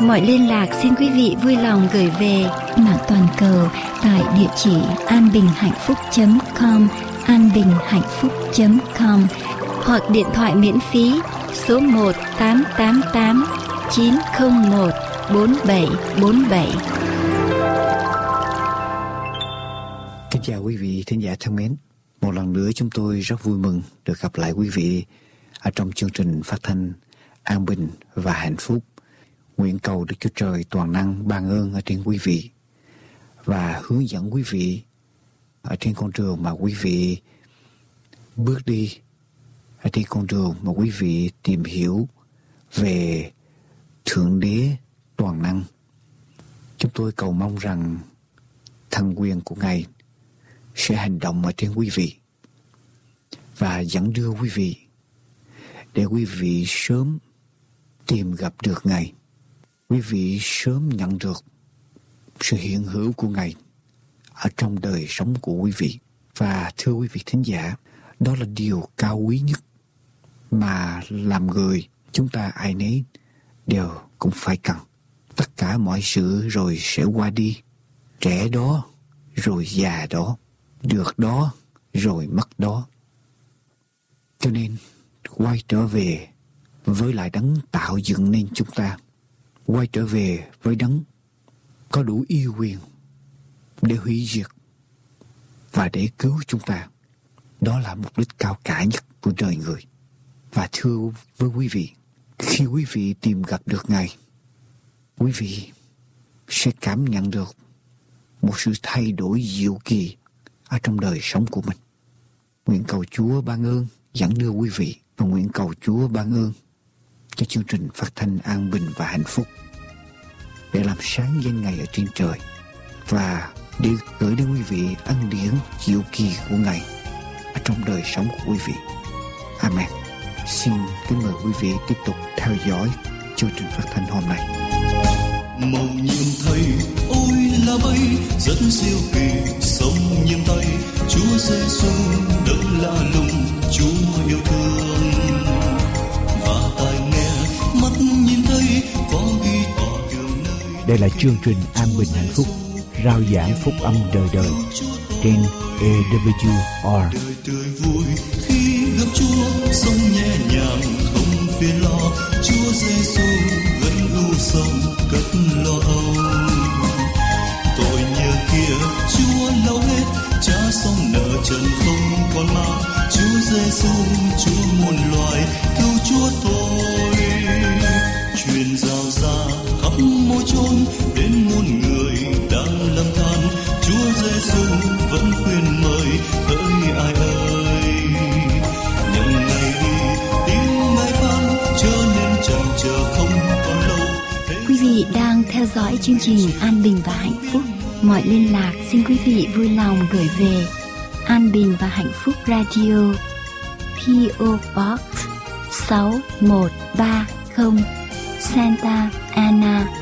Mọi liên lạc xin quý vị vui lòng gửi về mạng toàn cầu tại địa chỉ anbinhhạnhphúc.com anbinhhạnhphúc.com hoặc điện thoại miễn phí số 1 888 901 4747. Kính chào quý vị thính giả thân mến. Một lần nữa chúng tôi rất vui mừng được gặp lại quý vị ở trong chương trình phát thanh An Bình và Hạnh Phúc Nguyện cầu Đức Chúa Trời toàn năng, ban ơn ở trên quý vị và hướng dẫn quý vị ở trên con đường mà quý vị bước đi, ở trên con đường mà quý vị tìm hiểu về Thượng Đế toàn năng. Chúng tôi cầu mong rằng thần quyền của Ngài sẽ hành động ở trên quý vị và dẫn đưa quý vị để quý vị sớm tìm gặp được Ngài quý vị sớm nhận được sự hiện hữu của Ngài ở trong đời sống của quý vị. Và thưa quý vị thính giả, đó là điều cao quý nhất mà làm người chúng ta ai nấy đều cũng phải cần. Tất cả mọi sự rồi sẽ qua đi. Trẻ đó rồi già đó. Được đó rồi mất đó. Cho nên quay trở về với lại đấng tạo dựng nên chúng ta quay trở về với đấng có đủ yêu quyền để hủy diệt và để cứu chúng ta. Đó là mục đích cao cả nhất của đời người. Và thưa với quý vị, khi quý vị tìm gặp được Ngài, quý vị sẽ cảm nhận được một sự thay đổi diệu kỳ ở trong đời sống của mình. Nguyện cầu Chúa ban ơn dẫn đưa quý vị và nguyện cầu Chúa ban ơn cho chương trình phát thanh an bình và hạnh phúc để làm sáng danh ngày ở trên trời và để gửi đến quý vị ân điển diệu kỳ của Ngài ở trong đời sống của quý vị. Amen. Xin kính mời quý vị tiếp tục theo dõi chương trình phát thanh hôm nay. Màu nhiệm thầy, ôi là bay rất siêu kỳ sống nhiệm tay Chúa Giêsu đấng là lùng, Chúa yêu thương Đây là chương trình An Bình Hạnh Phúc, Rao giảng phúc âm đời đời Trên AWR đời tươi vui khi gặp Chúa, sống nhẹ nhàng, không phiền lo. Chúa Giêsu gánh ưu cất lo âu. Tội kia, Chúa lau hết nợ trần không còn mang Chúa Giêsu Chúa muôn loài, cứu Chúa tôi chốn đến muôn người đang lầm than Chúa Giêsu vẫn khuyên mời hỡi ai ơi? Nhận ngày đi tiếng ngài phán trở nên chần chờ không còn lâu. Quý vị đang theo dõi chương trình An Bình và Hạnh Phúc. Mọi liên lạc xin quý vị vui lòng gửi về An Bình và Hạnh Phúc Radio PO Box 6130 Santa Ana,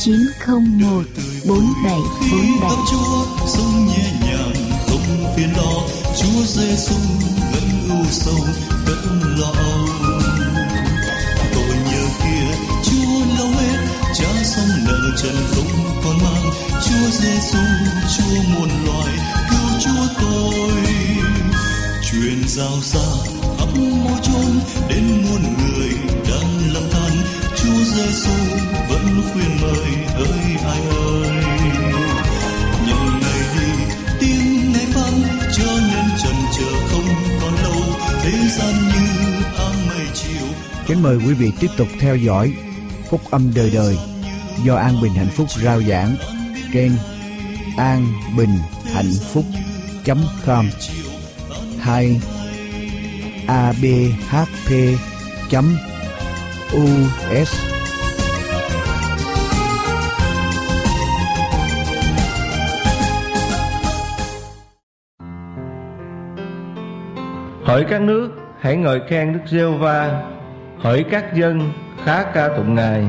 901 4747 gặp Chúa sống nhẹ nhàng, không phiền lo. Chúa Giêsu gánh ưu sầu cất lo âu. Tội nhờ kia Chúa lâu hết, cha sông nợ trần không còn mang. Chúa Giêsu Chúa muôn loài, cứu Chúa tôi. Truyền giao xa, khắp môi chốn, đến muôn người đang lầm than Giêsu vẫn khuyên mời, ơi, ai ơi nhận ngày đi, tiếng ngày vang cho nên trần chờ không còn lâu, thế gian như áng mây chiều Kính mời quý vị tiếp tục theo dõi Phúc âm đời đời do An Bình Hạnh Phúc rao giảng trên an bình hạnh phúc com hay abhp us Hỡi các nước, hãy ngợi khen Đức giê va Hỡi các dân, khá ca tụng Ngài.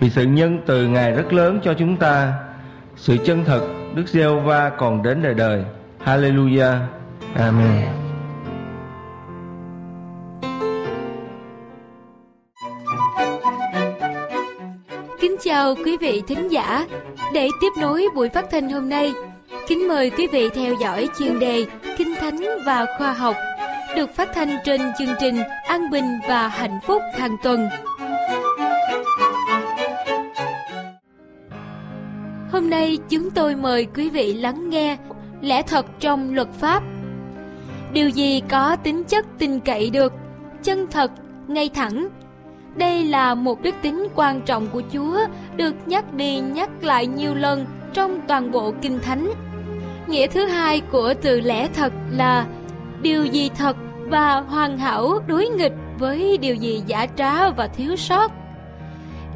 Vì sự nhân từ Ngài rất lớn cho chúng ta Sự chân thật Đức giê va còn đến đời đời. Hallelujah. Amen. Chào quý vị thính giả. Để tiếp nối buổi phát thanh hôm nay, kính mời quý vị theo dõi chuyên đề Kinh Thánh và Khoa học được phát thanh trên chương trình An Bình và Hạnh Phúc hàng tuần. Hôm nay chúng tôi mời quý vị lắng nghe lẽ thật trong luật pháp. Điều gì có tính chất tin cậy được, chân thật, ngay thẳng đây là một đức tính quan trọng của Chúa được nhắc đi nhắc lại nhiều lần trong toàn bộ Kinh Thánh. Nghĩa thứ hai của từ lẽ thật là điều gì thật và hoàn hảo đối nghịch với điều gì giả trá và thiếu sót.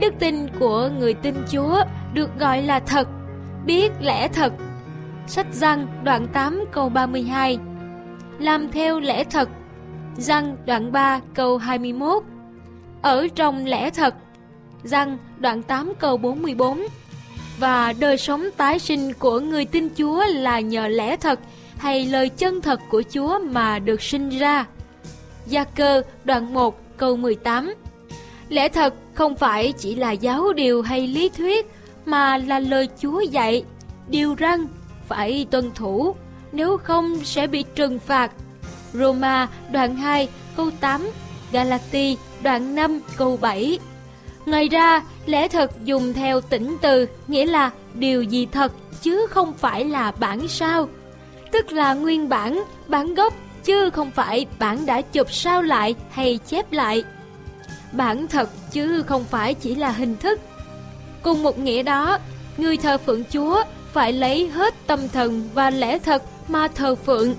Đức tin của người tin Chúa được gọi là thật, biết lẽ thật. Sách Giăng đoạn 8 câu 32 Làm theo lẽ thật Giăng đoạn 3 câu 21 ở trong lẽ thật. Răng đoạn 8 câu 44 Và đời sống tái sinh của người tin Chúa là nhờ lẽ thật hay lời chân thật của Chúa mà được sinh ra. Gia cơ đoạn 1 câu 18 Lẽ thật không phải chỉ là giáo điều hay lý thuyết mà là lời Chúa dạy, điều răn phải tuân thủ, nếu không sẽ bị trừng phạt. Roma đoạn 2 câu 8 Galati đoạn 5 câu 7. Ngoài ra, lẽ thật dùng theo tỉnh từ nghĩa là điều gì thật chứ không phải là bản sao. Tức là nguyên bản, bản gốc chứ không phải bản đã chụp sao lại hay chép lại. Bản thật chứ không phải chỉ là hình thức. Cùng một nghĩa đó, người thờ phượng Chúa phải lấy hết tâm thần và lẽ thật mà thờ phượng.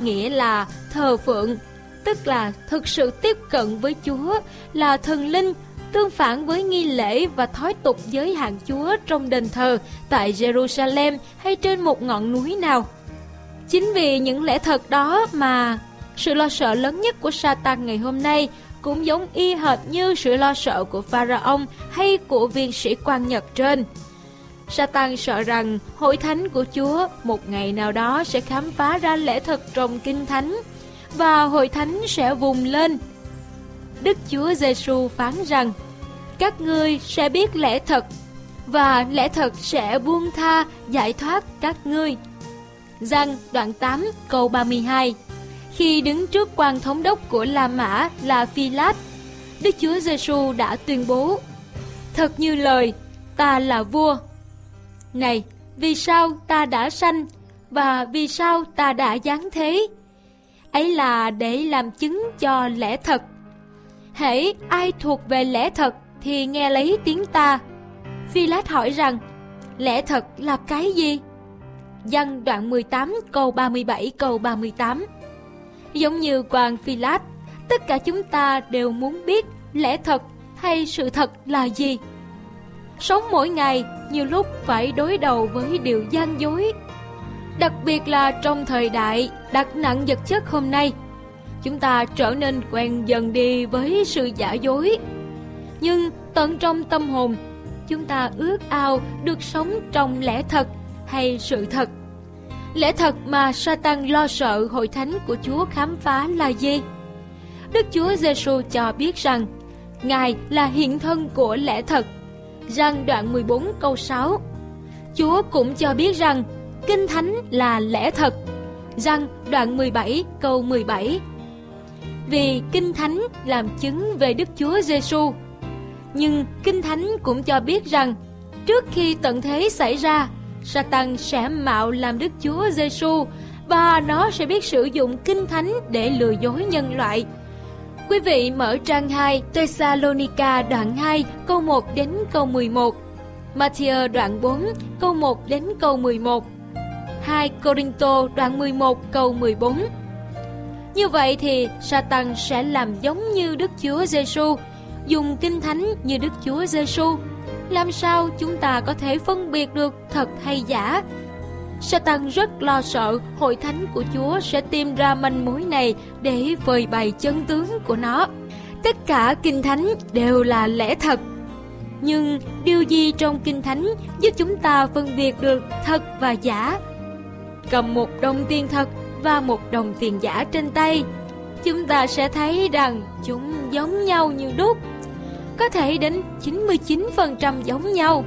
Nghĩa là thờ phượng tức là thực sự tiếp cận với Chúa, là thần linh, tương phản với nghi lễ và thói tục giới hạn Chúa trong đền thờ tại Jerusalem hay trên một ngọn núi nào. Chính vì những lẽ thật đó mà sự lo sợ lớn nhất của Satan ngày hôm nay cũng giống y hệt như sự lo sợ của Pharaon hay của viên sĩ quan Nhật trên. Satan sợ rằng hội thánh của Chúa một ngày nào đó sẽ khám phá ra lẽ thật trong kinh thánh và hội thánh sẽ vùng lên. Đức Chúa Giêsu phán rằng: Các ngươi sẽ biết lẽ thật và lẽ thật sẽ buông tha giải thoát các ngươi. Giăng đoạn 8 câu 32 Khi đứng trước quan thống đốc của La Mã là Phi Lát, Đức Chúa Giêsu đã tuyên bố: Thật như lời, ta là vua. Này, vì sao ta đã sanh và vì sao ta đã giáng thế? Ấy là để làm chứng cho lẽ thật. Hễ ai thuộc về lẽ thật thì nghe lấy tiếng ta. Phi Lát hỏi rằng, lẽ thật là cái gì? Văn đoạn 18 câu 37 câu 38 Giống như quan Phi Lát, tất cả chúng ta đều muốn biết lẽ thật hay sự thật là gì. Sống mỗi ngày nhiều lúc phải đối đầu với điều gian dối đặc biệt là trong thời đại đặt nặng vật chất hôm nay, chúng ta trở nên quen dần đi với sự giả dối. Nhưng tận trong tâm hồn, chúng ta ước ao được sống trong lẽ thật hay sự thật? Lẽ thật mà Satan lo sợ hội thánh của Chúa khám phá là gì? Đức Chúa Giêsu cho biết rằng, Ngài là hiện thân của lẽ thật. Giăng đoạn 14 câu 6 Chúa cũng cho biết rằng Kinh Thánh là lẽ thật. Răng đoạn 17 câu 17 Vì Kinh Thánh làm chứng về Đức Chúa Giêsu. Nhưng Kinh Thánh cũng cho biết rằng trước khi tận thế xảy ra, Satan sẽ mạo làm Đức Chúa Giêsu và nó sẽ biết sử dụng Kinh Thánh để lừa dối nhân loại. Quý vị mở trang 2 Thessalonica đoạn 2 câu 1 đến câu 11 Matthew đoạn 4 câu 1 đến câu 11 2 Corinto đoạn 11 câu 14 Như vậy thì Satan sẽ làm giống như Đức Chúa Giêsu dùng kinh thánh như Đức Chúa Giêsu. Làm sao chúng ta có thể phân biệt được thật hay giả? Satan rất lo sợ hội thánh của Chúa sẽ tìm ra manh mối này để vời bày chân tướng của nó. Tất cả kinh thánh đều là lẽ thật. Nhưng điều gì trong kinh thánh giúp chúng ta phân biệt được thật và giả? Cầm một đồng tiền thật và một đồng tiền giả trên tay, chúng ta sẽ thấy rằng chúng giống nhau như đúc có thể đến 99% giống nhau.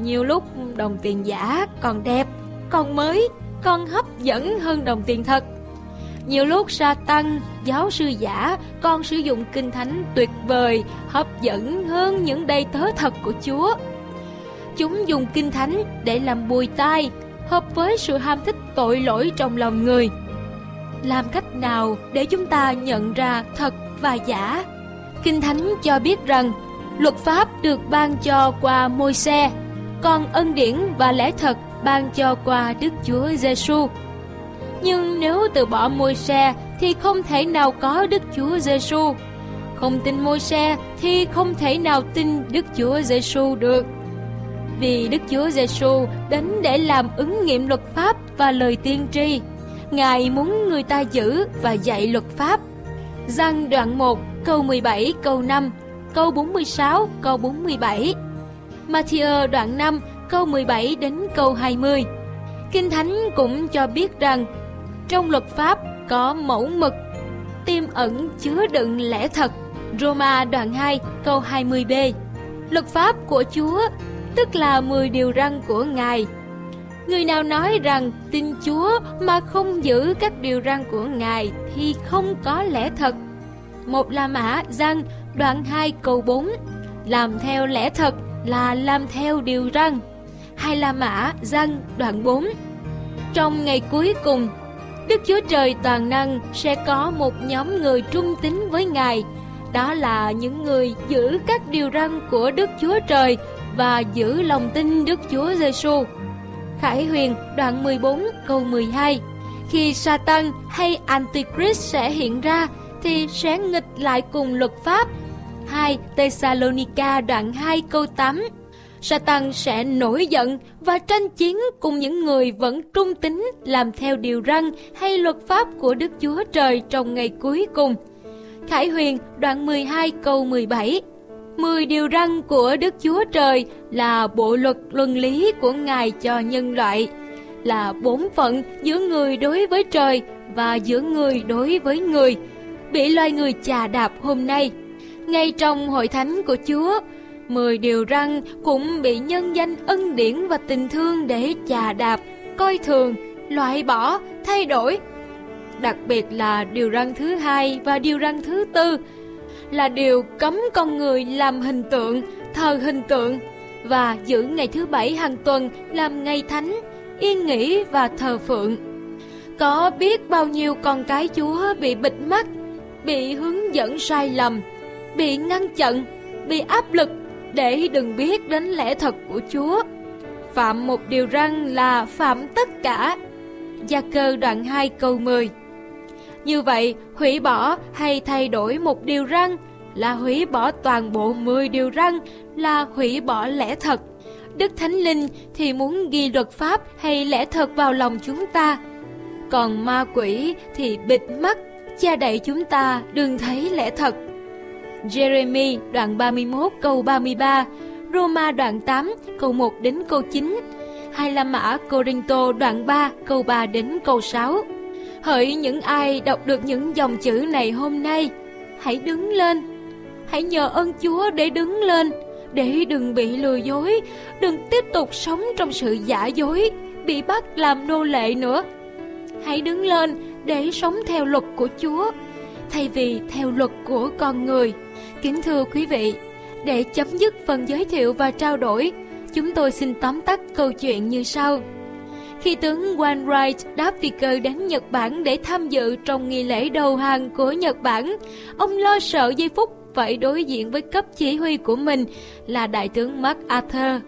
Nhiều lúc đồng tiền giả còn đẹp, còn mới, còn hấp dẫn hơn đồng tiền thật. Nhiều lúc sa tăng, giáo sư giả còn sử dụng kinh thánh tuyệt vời, hấp dẫn hơn những đầy tớ thật của Chúa. Chúng dùng kinh thánh để làm bùi tai, hợp với sự ham thích tội lỗi trong lòng người. Làm cách nào để chúng ta nhận ra thật và giả? Kinh Thánh cho biết rằng luật pháp được ban cho qua môi xe, còn ân điển và lẽ thật ban cho qua Đức Chúa Giêsu. Nhưng nếu từ bỏ môi xe thì không thể nào có Đức Chúa Giêsu. Không tin môi xe thì không thể nào tin Đức Chúa Giêsu được. Vì Đức Chúa Giêsu đến để làm ứng nghiệm luật pháp và lời tiên tri. Ngài muốn người ta giữ và dạy luật pháp. Giăng đoạn 1 câu 17, câu 5, câu 46, câu 47. Matthew đoạn 5, câu 17 đến câu 20. Kinh Thánh cũng cho biết rằng trong luật pháp có mẫu mực, tiêm ẩn chứa đựng lẽ thật. Roma đoạn 2 câu 20b. Luật pháp của Chúa tức là 10 điều răn của Ngài. Người nào nói rằng tin Chúa mà không giữ các điều răn của Ngài thì không có lẽ thật. Một La Mã răng đoạn 2 câu 4 Làm theo lẽ thật là làm theo điều răng Hai La Mã răng đoạn 4 Trong ngày cuối cùng, Đức Chúa Trời toàn năng sẽ có một nhóm người trung tín với Ngài. Đó là những người giữ các điều răn của Đức Chúa Trời và giữ lòng tin Đức Chúa Giêsu. Khải Huyền, đoạn 14 câu 12 Khi Satan hay Antichrist sẽ hiện ra, thì sẽ nghịch lại cùng luật pháp. 2 Thessalonica, đoạn 2 câu 8 Satan sẽ nổi giận và tranh chiến cùng những người vẫn trung tín, làm theo điều răn hay luật pháp của Đức Chúa Trời trong ngày cuối cùng. Khải Huyền, đoạn 12 câu 17 Mười điều răn của Đức Chúa Trời là bộ luật luân lý của Ngài cho nhân loại, là bổn phận giữa người đối với trời và giữa người đối với người, bị loài người chà đạp hôm nay. Ngay trong hội thánh của Chúa, mười điều răn cũng bị nhân danh ân điển và tình thương để chà đạp, coi thường, loại bỏ, thay đổi. Đặc biệt là điều răn thứ hai và điều răn thứ tư là điều cấm con người làm hình tượng, thờ hình tượng và giữ ngày thứ bảy hàng tuần làm ngày thánh, yên nghỉ và thờ phượng. Có biết bao nhiêu con cái Chúa bị bịt mắt bị hướng dẫn sai lầm, bị ngăn chặn, bị áp lực để đừng biết đến lẽ thật của Chúa. Phạm một điều răn là phạm tất cả. Gia cơ đoạn 2 câu 10 như vậy, hủy bỏ hay thay đổi một điều răng là hủy bỏ toàn bộ 10 điều răng là hủy bỏ lẽ thật. Đức Thánh Linh thì muốn ghi luật pháp hay lẽ thật vào lòng chúng ta. Còn ma quỷ thì bịt mắt che đậy chúng ta đừng thấy lẽ thật. Jeremy đoạn 31 câu 33, Roma đoạn 8 câu 1 đến câu 9, Hai La Mã Corinto đoạn 3 câu 3 đến câu 6. Hỡi những ai đọc được những dòng chữ này hôm nay, hãy đứng lên. Hãy nhờ ơn Chúa để đứng lên, để đừng bị lừa dối, đừng tiếp tục sống trong sự giả dối, bị bắt làm nô lệ nữa. Hãy đứng lên để sống theo luật của Chúa thay vì theo luật của con người. Kính thưa quý vị, để chấm dứt phần giới thiệu và trao đổi, chúng tôi xin tóm tắt câu chuyện như sau. Khi tướng Wainwright đáp phi cơ đến Nhật Bản để tham dự trong nghi lễ đầu hàng của Nhật Bản, ông lo sợ giây phút phải đối diện với cấp chỉ huy của mình là đại tướng MacArthur.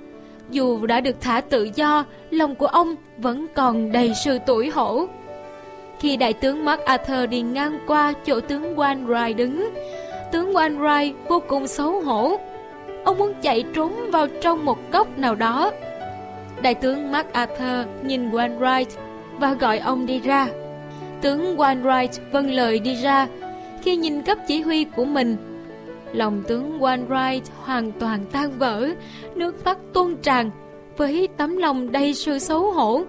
Dù đã được thả tự do, lòng của ông vẫn còn đầy sự tủi hổ. Khi đại tướng MacArthur đi ngang qua chỗ tướng Wainwright đứng, tướng Wainwright vô cùng xấu hổ. Ông muốn chạy trốn vào trong một góc nào đó. Đại tướng MacArthur nhìn Wainwright và gọi ông đi ra. Tướng Wainwright vâng lời đi ra. Khi nhìn cấp chỉ huy của mình, lòng tướng Wainwright hoàn toàn tan vỡ, nước mắt tuôn tràn với tấm lòng đầy sự xấu hổ.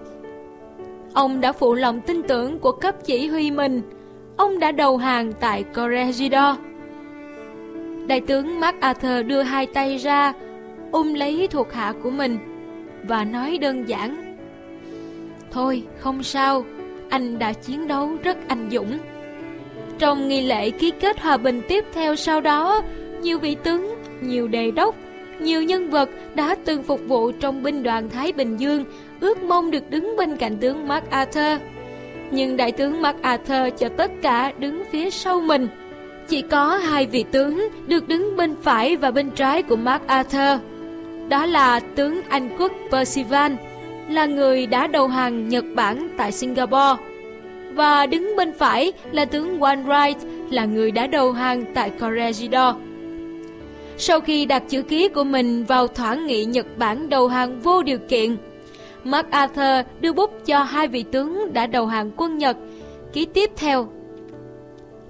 Ông đã phụ lòng tin tưởng của cấp chỉ huy mình. Ông đã đầu hàng tại Corregidor. Đại tướng MacArthur đưa hai tay ra, ôm lấy thuộc hạ của mình và nói đơn giản. Thôi, không sao, anh đã chiến đấu rất anh dũng. Trong nghi lễ ký kết hòa bình tiếp theo sau đó, nhiều vị tướng, nhiều đề đốc, nhiều nhân vật đã từng phục vụ trong binh đoàn Thái Bình Dương ước mong được đứng bên cạnh tướng MacArthur. Nhưng đại tướng MacArthur cho tất cả đứng phía sau mình. Chỉ có hai vị tướng được đứng bên phải và bên trái của MacArthur. Đó là tướng Anh quốc Percival, là người đã đầu hàng Nhật Bản tại Singapore. Và đứng bên phải là tướng Wainwright, là người đã đầu hàng tại Corregidor. Sau khi đặt chữ ký của mình vào thỏa nghị Nhật Bản đầu hàng vô điều kiện, MacArthur đưa bút cho hai vị tướng đã đầu hàng quân Nhật, ký tiếp theo.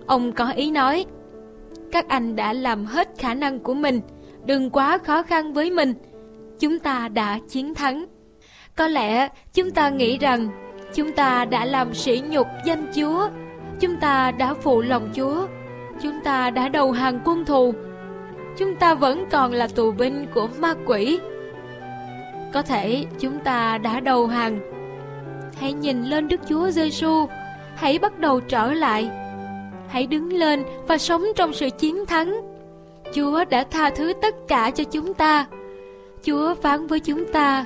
Ông có ý nói, các anh đã làm hết khả năng của mình, đừng quá khó khăn với mình. Chúng ta đã chiến thắng. Có lẽ chúng ta nghĩ rằng chúng ta đã làm sỉ nhục danh Chúa, chúng ta đã phụ lòng Chúa, chúng ta đã đầu hàng quân thù, chúng ta vẫn còn là tù binh của ma quỷ. Có thể chúng ta đã đầu hàng. Hãy nhìn lên Đức Chúa Giêsu, hãy bắt đầu trở lại. Hãy đứng lên và sống trong sự chiến thắng. Chúa đã tha thứ tất cả cho chúng ta. Chúa phán với chúng ta,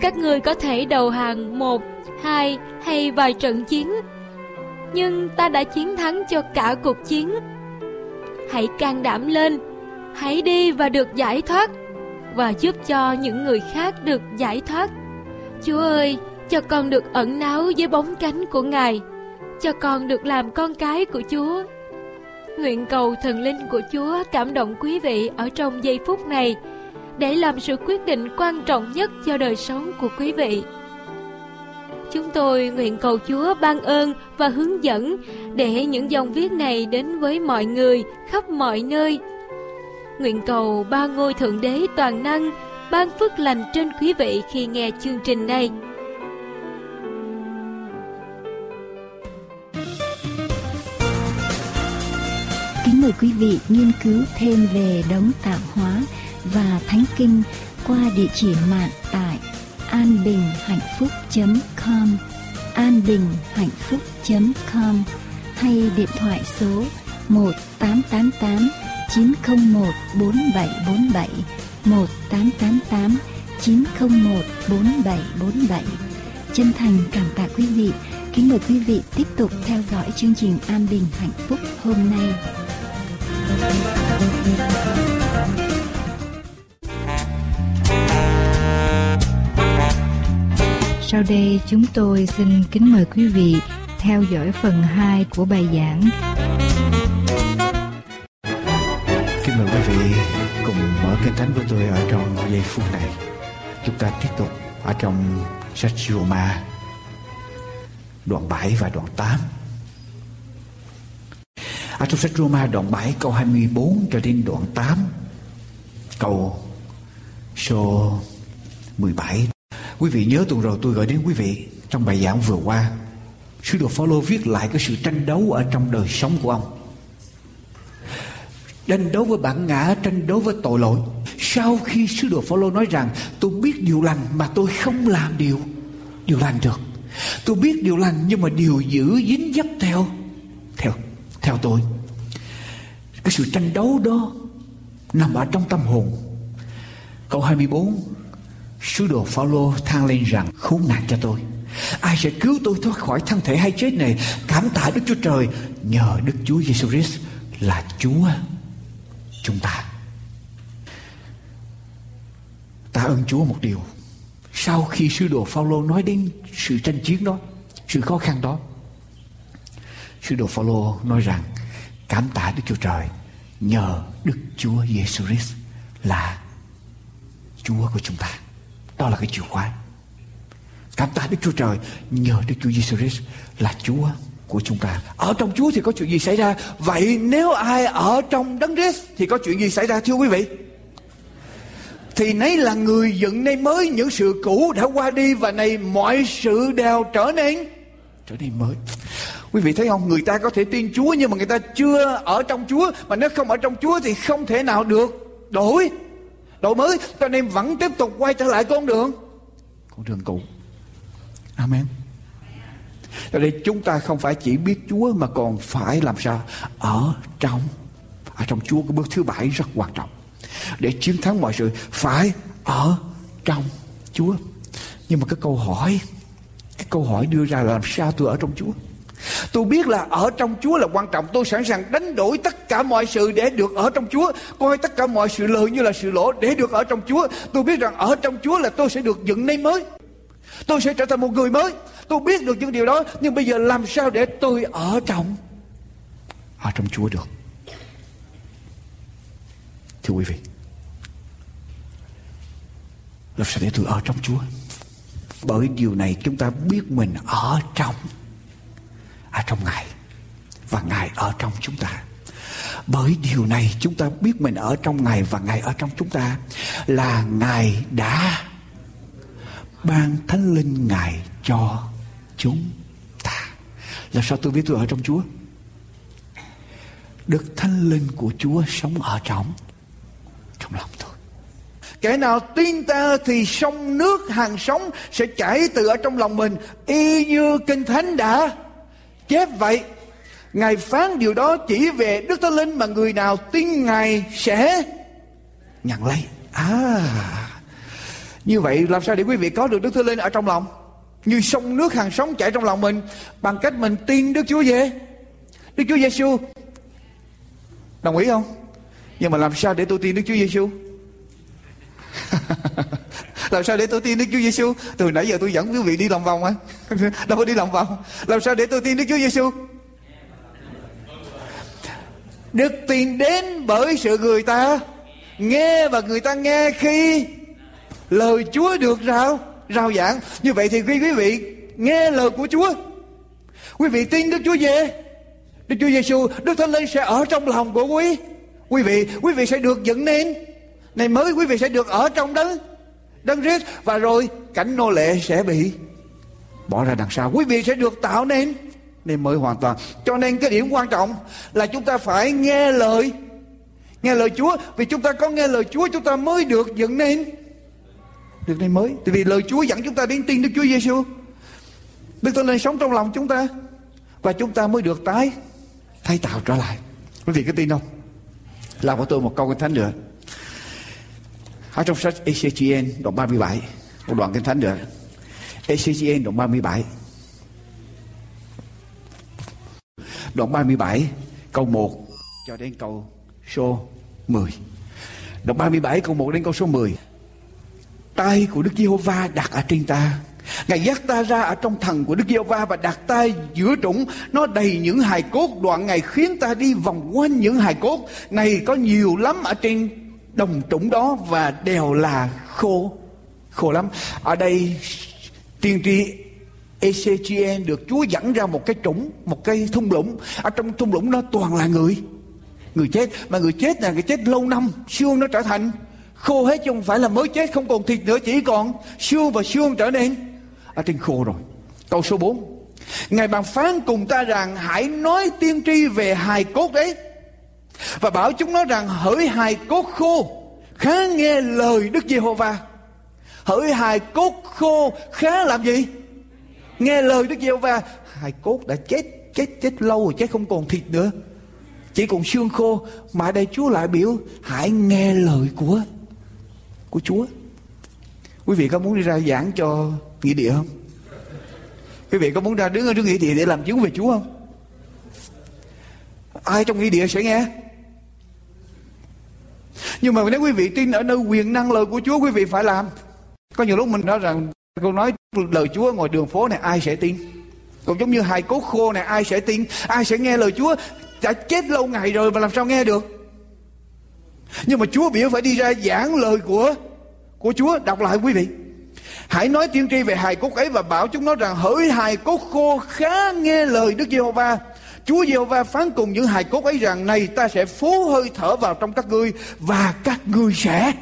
các người có thể đầu hàng một, hai hay vài trận chiến, nhưng ta đã chiến thắng cho cả cuộc chiến. Hãy can đảm lên, hãy đi và được giải thoát và giúp cho những người khác được giải thoát. Chúa ơi, cho con được ẩn náu dưới bóng cánh của Ngài, cho con được làm con cái của Chúa. Nguyện cầu thần linh của Chúa cảm động quý vị ở trong giây phút này để làm sự quyết định quan trọng nhất cho đời sống của quý vị. Chúng tôi nguyện cầu Chúa ban ơn và hướng dẫn để những dòng viết này đến với mọi người khắp mọi nơi Nguyện cầu ba ngôi Thượng Đế toàn năng ban phước lành trên quý vị khi nghe chương trình này. Kính mời quý vị nghiên cứu thêm về đống tạo hóa và thánh kinh qua địa chỉ mạng tại anbinhhạnhphúc.com anbinhhạnhphúc.com hay điện thoại số 1888 901 4747 1888 901 4747 Chân thành cảm tạ quý vị Kính mời quý vị tiếp tục theo dõi chương trình An Bình Hạnh Phúc hôm nay. Sau đây, chúng tôi xin kính mời quý vị theo dõi phần 2 của bài giảng Kính mời quý vị cùng mở kinh thánh với tôi ở trong giây phút này. Chúng ta tiếp tục ở trong sách Roma đoạn 7 và đoạn 8. Ở trong sách Roma đoạn 7 câu 24 cho đến đoạn 8 câu số 17. Quý vị nhớ tuần rồi tôi gửi đến quý vị trong bài giảng vừa qua. Sứ đồ Phaolô viết lại cái sự tranh đấu ở trong đời sống của ông tranh đấu với bản ngã, tranh đấu với tội lỗi sau khi sứ đồ Phaolô nói rằng, tôi biết điều lành mà tôi không làm điều điều lành được tôi biết điều lành nhưng mà điều giữ dính dấp theo theo theo tôi cái sự tranh đấu đó nằm ở trong tâm hồn. Câu 24 Sứ đồ Phaolô than lên rằng, khốn nạn cho tôi. Ai sẽ cứu tôi thoát khỏi thân thể hay chết này? Cảm tạ Đức Chúa Trời. Nhờ Đức Chúa Giêsu Christ là Chúa chúng ta. Ta ơn Chúa một điều. Sau khi sứ đồ Phaolô nói đến sự tranh chiến đó, Sự khó khăn đó, Sứ đồ Phaolô nói rằng, Cảm tạ Đức Chúa Trời. Nhờ Đức Chúa Giêsu Christ là Chúa của chúng ta đó là cái chìa khóa. Cảm tạ Đức Chúa Trời, Nhờ Đức Chúa Giêsu Christ là Chúa của chúng ta. Ở trong Chúa thì có chuyện gì xảy ra? Vậy nếu ai ở trong Đấng Christ Thì có chuyện gì xảy ra, thưa quý vị? Thì nấy là người dựng nên mới Những sự cũ đã qua đi Và này mọi sự đều trở nên Trở nên mới. Quý vị thấy không? Người ta có thể tin Chúa Nhưng mà người ta chưa ở trong Chúa. Mà nếu không ở trong Chúa Thì không thể nào được đổi đổi mới cho nên vẫn tiếp tục quay trở lại con đường. Con đường cũ. Amen. Cho nên chúng ta không phải chỉ biết Chúa mà còn phải làm sao? Ở trong ở trong Chúa cái bước thứ bảy rất quan trọng. Để chiến thắng mọi sự phải ở trong Chúa. Nhưng mà cái câu hỏi cái câu hỏi đưa ra là làm sao tôi ở trong Chúa Tôi biết là ở trong Chúa là quan trọng. Tôi sẵn sàng đánh đổi tất cả mọi sự để được ở trong Chúa. Coi tất cả mọi sự lợi như là sự lỗ để được ở trong Chúa. Tôi biết rằng ở trong Chúa là tôi sẽ được dựng nên mới. Tôi sẽ trở thành một người mới. Tôi biết được những điều đó. Nhưng bây giờ làm sao để tôi ở trong ở trong Chúa được. Thưa quý vị. Làm sao để tôi ở trong Chúa? Bởi điều này chúng ta biết mình ở trong ở trong Ngài và Ngài ở trong chúng ta. Bởi điều này chúng ta biết mình ở trong Ngài và Ngài ở trong chúng ta là Ngài đã ban thánh linh Ngài cho chúng ta. Là sao tôi biết tôi ở trong Chúa? Đức thánh linh của Chúa sống ở trong trong lòng tôi. Kẻ nào tin ta thì sông nước hàng sống sẽ chảy từ ở trong lòng mình y như kinh thánh đã chép vậy Ngài phán điều đó chỉ về Đức Thánh Linh mà người nào tin Ngài sẽ nhận lấy. À, như vậy làm sao để quý vị có được Đức Thánh Linh ở trong lòng? Như sông nước hàng sống chảy trong lòng mình bằng cách mình tin Đức Chúa về. Đức Chúa Giêsu. Đồng ý không? Nhưng mà làm sao để tôi tin Đức Chúa Giêsu? làm sao để tôi tin Đức Chúa Giêsu? Từ nãy giờ tôi dẫn quý vị đi lòng vòng á, đâu có đi lòng vòng. Làm sao để tôi tin Đức Chúa Giêsu? Đức tin đến bởi sự người ta nghe và người ta nghe khi lời Chúa được rao rao giảng. Như vậy thì quý quý vị nghe lời của Chúa, quý vị tin Đức Chúa về, Đức Chúa Giêsu, Đức Thánh Linh sẽ ở trong lòng của quý. Quý vị, quý vị sẽ được dựng nên. Này mới quý vị sẽ được ở trong đó đấng Christ và rồi cảnh nô lệ sẽ bị bỏ ra đằng sau. Quý vị sẽ được tạo nên nên mới hoàn toàn. Cho nên cái điểm quan trọng là chúng ta phải nghe lời. Nghe lời Chúa. Vì chúng ta có nghe lời Chúa, chúng ta mới được dựng nên được nên mới. Tại vì lời Chúa dẫn chúng ta đến tin Đức Chúa Giêsu. Đức Thánh Linh sống trong lòng chúng ta. Và chúng ta mới được tái thay tạo trở lại. Quý vị có tin không? Làm của tôi một câu kinh thánh nữa ở trong sách Ezechiel đoạn 37 một đoạn kinh thánh được. Ezechiel đoạn 37 đoạn 37 câu 1 cho đến câu số 10 đoạn 37 câu 1 đến câu số 10 tay của Đức Giê-hô-va đặt ở trên ta. Ngài dắt ta ra ở trong thần của Đức Giê-hô-va và đặt tay giữa trũng. Nó đầy những hài cốt đoạn Ngài khiến ta đi vòng quanh những hài cốt. Này có nhiều lắm ở trên đồng trũng đó và đều là khô khô lắm. Ở đây, tiên tri ECGN được Chúa dẫn ra một cái trũng, một cái thung lũng. Ở trong thung lũng đó toàn là người người chết. Mà người chết là người chết lâu năm xương nó trở thành khô hết chứ không phải là mới chết, không còn thịt nữa, chỉ còn xương và xương trở nên ở trên khô rồi. Câu số 4 Ngài bàn phán cùng ta rằng, hãy nói tiên tri về hài cốt đấy và bảo chúng nó rằng hỡi hài cốt khô khá nghe lời Đức Giê-hô-va. Hỡi hài cốt khô khá làm gì? Nghe lời Đức Giê-hô-va. Hài cốt đã chết, chết chết lâu rồi, chết không còn thịt nữa. chỉ còn xương khô mà đây Chúa lại biểu hãy nghe lời của của Chúa quý vị có muốn đi ra giảng cho nghĩa địa không quý vị có muốn ra đứng ở trước nghĩa địa để làm chứng về Chúa không ai trong nghĩa địa sẽ nghe nhưng mà nếu quý vị tin ở nơi quyền năng lời của Chúa, quý vị phải làm. Có nhiều lúc mình nói rằng, câu nói lời Chúa ngoài đường phố này, ai sẽ tin? Còn giống như hài cốt khô này, ai sẽ tin? Ai sẽ nghe lời Chúa? Đã chết lâu ngày rồi mà làm sao nghe được? Nhưng mà Chúa biểu phải đi ra giảng lời của của Chúa. Đọc lại quý vị. Hãy nói tiên tri về hài cốt ấy và bảo chúng nó rằng, hỡi hài cốt khô, khá nghe lời Đức Giê-hô-va. Chúa Giê-hô-va phán cùng những hài cốt ấy rằng này ta sẽ phú hơi thở vào trong các ngươi và các ngươi sẽ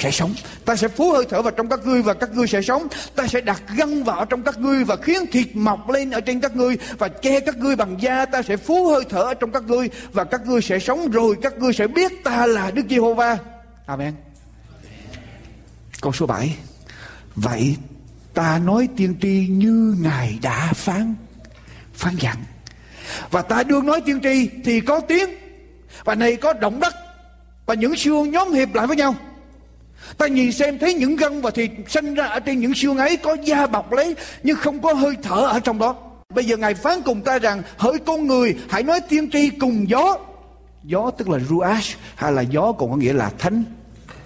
sẽ sống. Ta sẽ phú hơi thở vào trong các ngươi và các ngươi sẽ sống. Ta sẽ đặt găng vào trong các ngươi và khiến thịt mọc lên ở trên các ngươi và che các ngươi bằng da. Ta sẽ phú hơi thở ở trong các ngươi và các ngươi sẽ sống rồi các ngươi sẽ biết ta là Đức Giê-hô-va. Amen. Câu số 7 Vậy ta nói tiên tri như Ngài đã phán Phán dặn và ta đương nói tiên tri thì có tiếng, Và này có động đất, Và những xương nhóm hiệp lại với nhau Ta nhìn xem thấy những gân và thịt sinh ra ở trên những xương ấy có da bọc lấy, nhưng không có hơi thở ở trong đó. Bây giờ Ngài phán cùng ta rằng, hỡi con người, hãy nói tiên tri cùng gió. Gió tức là ruach, hay là gió còn có nghĩa là thánh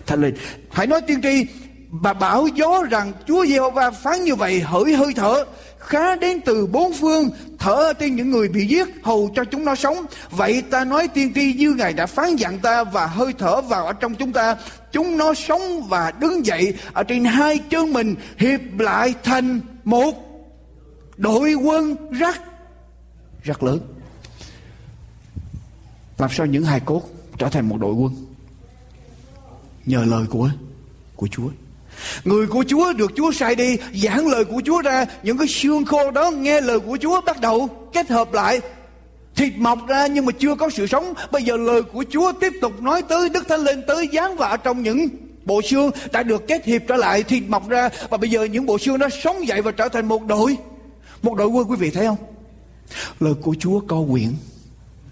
thánh linh. Hãy nói tiên tri và bảo gió rằng Chúa Giê-hô-va phán như vậy, hỡi hơi thở khá đến từ bốn phương, thở trên những người bị giết, hầu cho chúng nó sống. Vậy ta nói tiên tri như ngài đã phán dặn ta và hơi thở vào ở trong chúng ta. Chúng nó sống và đứng dậy ở trên hai chân mình, hiệp lại thành một đội quân rất rất lớn. Làm sao những hài cốt trở thành một đội quân? Nhờ lời của của Chúa. Người của Chúa được Chúa sai đi, giảng lời của Chúa ra, những cái xương khô đó nghe lời của Chúa bắt đầu kết hợp lại. Thịt mọc ra nhưng mà chưa có sự sống. Bây giờ lời của Chúa tiếp tục nói tới, Đức Thánh Linh tới, giáng vạ trong những bộ xương đã được kết hiệp trở lại, thịt mọc ra. Và bây giờ những bộ xương đó sống dậy và trở thành một đội. Một đội quân, quý vị thấy không? Lời của Chúa có quyền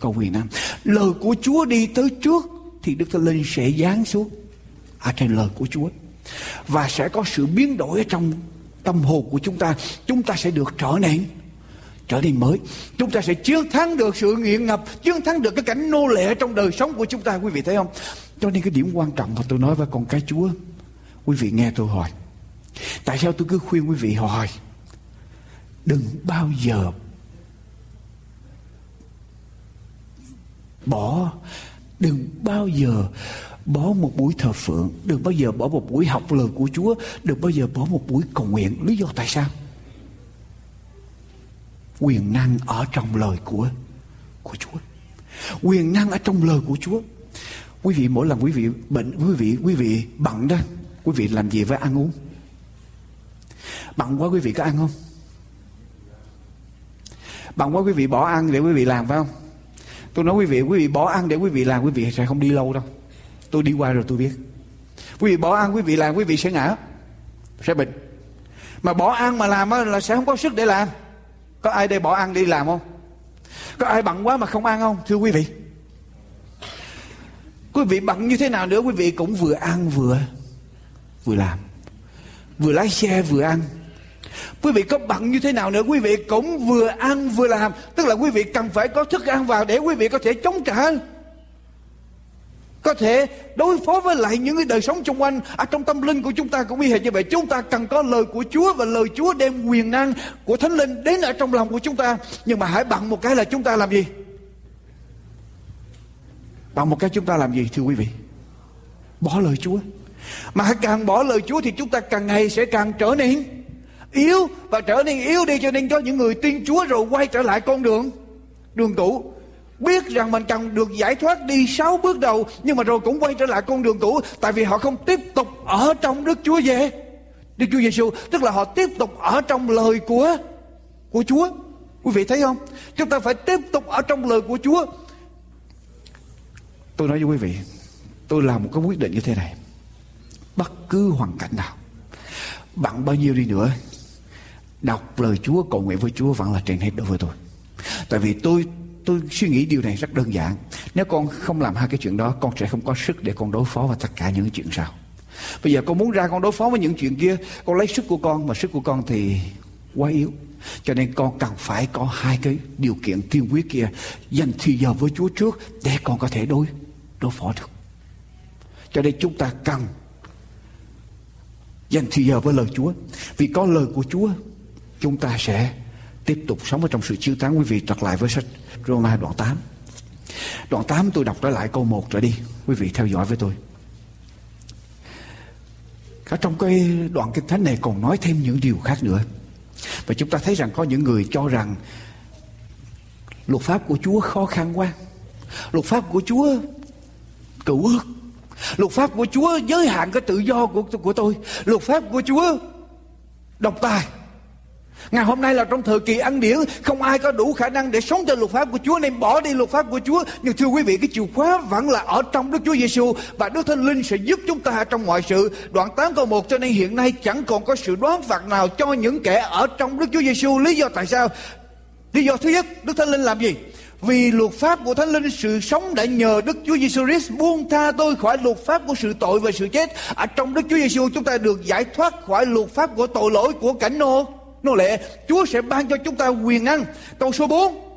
có quyền năng. Lời của Chúa đi tới trước thì Đức Thánh Linh sẽ giáng xuống. Ở trên lời của Chúa và sẽ có sự biến đổi ở trong tâm hồn của chúng ta. Chúng ta sẽ được trở nên trở nên mới. Chúng ta sẽ chiến thắng được sự nghiện ngập, chiến thắng được cái cảnh nô lệ trong đời sống của chúng ta, quý vị thấy không? Cho nên cái điểm quan trọng mà tôi nói với con cái chúa, quý vị nghe tôi hỏi. Tại sao tôi cứ khuyên quý vị hỏi? Đừng bao giờ bỏ, đừng bao giờ bỏ một buổi thờ phượng, đừng bao giờ bỏ một buổi học lời của Chúa, đừng bao giờ bỏ một buổi cầu nguyện. Lý do tại sao? Quyền năng ở trong lời của của Chúa. Quyền năng ở trong lời của Chúa. Quý vị, mỗi lần quý vị bệnh, quý vị quý vị bận đó, quý vị làm gì với ăn uống? Bận quá quý vị có ăn không? Bận quá quý vị bỏ ăn để quý vị làm, phải không? Tôi nói quý vị quý vị bỏ ăn để quý vị làm, quý vị sẽ không đi lâu đâu tôi đi qua rồi tôi biết. Quý vị bỏ ăn, quý vị làm, quý vị sẽ ngã, sẽ bệnh. Mà bỏ ăn mà làm là sẽ không có sức để làm. Có ai đây bỏ ăn đi làm không? Có ai bận quá mà không ăn không, thưa quý vị? Quý vị bận như thế nào nữa, quý vị cũng vừa ăn vừa vừa làm. Vừa lái xe, vừa ăn. Quý vị có bận như thế nào nữa, quý vị cũng vừa ăn vừa làm. Tức là quý vị cần phải có thức ăn vào để quý vị có thể chống trả có thể đối phó với lại những cái đời sống xung quanh. Ở trong tâm linh của chúng ta cũng y hệt như vậy. Chúng ta cần có lời của Chúa và lời Chúa đem quyền năng của Thánh Linh đến ở trong lòng của chúng ta. Nhưng mà hãy bằng một cái là chúng ta làm gì? Bằng một cái chúng ta làm gì, thưa quý vị? Bỏ lời Chúa. Mà hãy càng bỏ lời Chúa thì chúng ta càng ngày sẽ càng trở nên yếu. Và trở nên yếu đi cho nên có những người tin Chúa rồi quay trở lại con đường đường cũ biết rằng mình cần được giải thoát đi sáu bước đầu, nhưng mà rồi cũng quay trở lại con đường cũ, tại vì họ không tiếp tục ở trong Đức Chúa về Đức Chúa Giêsu tức là họ tiếp tục ở trong lời của của Chúa. Quý vị thấy không? Chúng ta phải tiếp tục ở trong lời của Chúa. Tôi nói với quý vị, tôi làm một cái quyết định như thế này. Bất cứ hoàn cảnh nào, bạn bao nhiêu đi nữa, đọc lời Chúa, cầu nguyện với Chúa vẫn là trên hết đối với tôi. Tại vì tôi tôi suy nghĩ điều này rất đơn giản. Nếu con không làm hai cái chuyện đó, con sẽ không có sức để con đối phó với tất cả những chuyện sau. Bây giờ con muốn ra con đối phó với những chuyện kia, con lấy sức của con mà sức của con thì quá yếu. Cho nên con cần phải có hai cái điều kiện tiên quyết kia dành thì giờ với Chúa trước để con có thể đối đối phó được. Cho nên chúng ta cần dành thì giờ với lời Chúa. Vì có lời của Chúa, chúng ta sẽ tiếp tục sống ở trong sự chiêu tán Quý vị trở lại với sách Roma đoạn 8. Đoạn 8 tôi đọc trở lại câu 1 trở đi. Quý vị theo dõi với tôi. Ở trong cái đoạn kinh thánh này còn nói thêm những điều khác nữa. Và chúng ta thấy rằng có những người cho rằng luật pháp của Chúa khó khăn quá. Luật pháp của Chúa cựu ước. Luật pháp của Chúa giới hạn cái tự do của của tôi. Luật pháp của Chúa độc tài. Ngày hôm nay là trong thời kỳ ăn điển, Không ai có đủ khả năng để sống theo luật pháp của Chúa, Nên bỏ đi luật pháp của Chúa. Nhưng thưa quý vị, cái chìa khóa vẫn là ở trong Đức Chúa Giêsu Và Đức Thánh Linh sẽ giúp chúng ta trong mọi sự. Đoạn 8 câu 1 cho nên hiện nay chẳng còn có sự đoán phạt nào Cho những kẻ ở trong Đức Chúa Giêsu Lý do tại sao? Lý do thứ nhất, Đức Thánh Linh làm gì? Vì luật pháp của Thánh Linh, sự sống đã nhờ Đức Chúa Giêsu Christ buông tha tôi khỏi luật pháp của sự tội và sự chết. Ở trong Đức Chúa Giêsu chúng ta được giải thoát khỏi luật pháp của tội lỗi của cảnh nô nô lệ Chúa sẽ ban cho chúng ta quyền năng câu số 4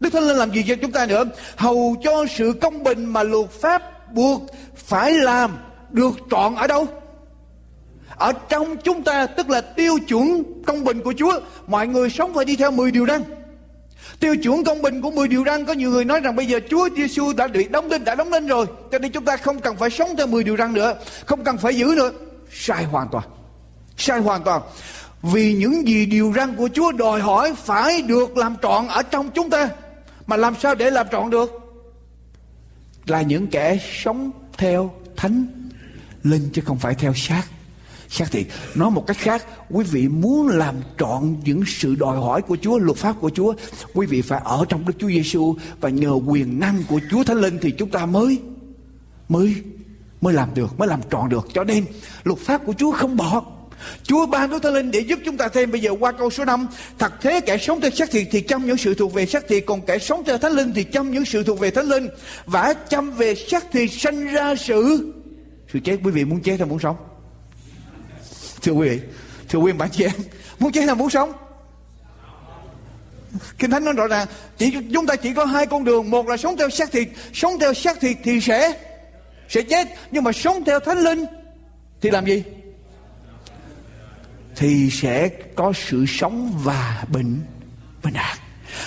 Đức Thánh Linh làm gì cho chúng ta nữa? Hầu cho sự công bình mà luật pháp buộc phải làm được trọn ở đâu? Ở trong chúng ta, tức là tiêu chuẩn công bình của Chúa. Mọi người sống phải đi theo 10 điều răn. Tiêu chuẩn công bình của 10 điều răn, có nhiều người nói rằng bây giờ Chúa Giêsu đã bị đóng đinh, đã đóng đinh rồi. Cho nên chúng ta không cần phải sống theo 10 điều răn nữa. Không cần phải giữ nữa. Sai hoàn toàn. Sai hoàn toàn vì những gì điều răn của Chúa đòi hỏi phải được làm trọn ở trong chúng ta. Mà làm sao để làm trọn được? Là những kẻ sống theo thánh linh chứ không phải theo xác. Xác thì nói một cách khác, quý vị muốn làm trọn những sự đòi hỏi của Chúa, luật pháp của Chúa, quý vị phải ở trong Đức Chúa Giêsu và nhờ quyền năng của Chúa Thánh Linh thì chúng ta mới mới mới làm được, mới làm trọn được. Cho nên luật pháp của Chúa không bỏ Chúa ban Đức Thánh Linh để giúp chúng ta thêm. Bây giờ qua câu số 5 Thật thế kẻ sống theo xác thịt thì chăm những sự thuộc về xác thịt Còn kẻ sống theo Thánh Linh thì chăm những sự thuộc về Thánh Linh. Và chăm về xác thịt sanh ra sự Sự chết quý vị muốn chết hay muốn sống? Thưa quý vị Thưa quý vị bạn chị em Muốn chết hay muốn sống? Kinh Thánh nói rõ ràng chỉ, Chúng ta chỉ có hai con đường Một là sống theo xác thịt Sống theo xác thịt thì sẽ Sẽ chết. Nhưng mà sống theo Thánh Linh Thì làm gì? Thì sẽ có sự sống và bình bình an.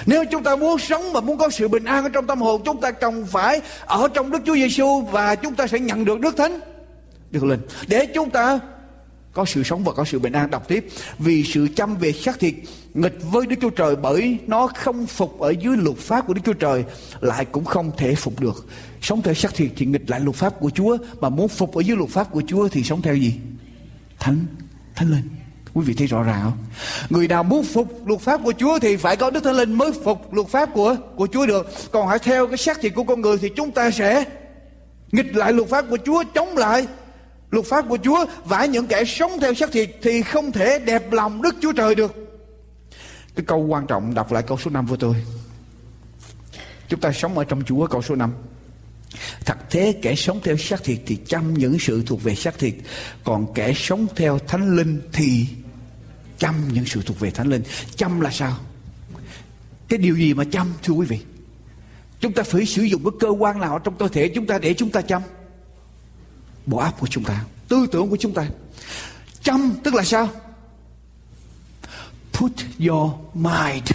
Nếu chúng ta muốn sống và muốn có sự bình an ở trong tâm hồn, chúng ta cần phải ở trong Đức Chúa Giêsu và chúng ta sẽ nhận được Đức Thánh, Đức Linh. Để chúng ta có sự sống và có sự bình an. Đọc tiếp. Vì sự chăm về xác thịt nghịch với Đức Chúa Trời bởi nó không phục ở dưới luật pháp của Đức Chúa Trời lại cũng không thể phục được. Sống theo xác thịt thì nghịch lại luật pháp của Chúa mà muốn phục ở dưới luật pháp của Chúa thì sống theo gì? Thánh thánh linh. Quý vị thấy rõ ràng không? Người nào muốn phục luật pháp của Chúa thì phải có Đức Thánh Linh mới phục luật pháp của của Chúa được. Còn hãy theo cái xác thịt của con người thì chúng ta sẽ nghịch lại luật pháp của Chúa, chống lại luật pháp của Chúa và những kẻ sống theo xác thịt thì không thể đẹp lòng Đức Chúa Trời được. Cái câu quan trọng đọc lại câu số 5 của tôi. Chúng ta sống ở trong Chúa câu số 5. Thật thế, kẻ sống theo xác thịt thì chăm những sự thuộc về xác thịt Còn kẻ sống theo thánh linh thì chăm những sự thuộc về thánh linh Chăm là sao? Cái điều gì mà chăm, thưa quý vị? Chúng ta phải sử dụng cái cơ quan nào trong cơ thể chúng ta để chúng ta chăm Bộ óc của chúng ta, Tư tưởng của chúng ta Chăm tức là sao? Put your mind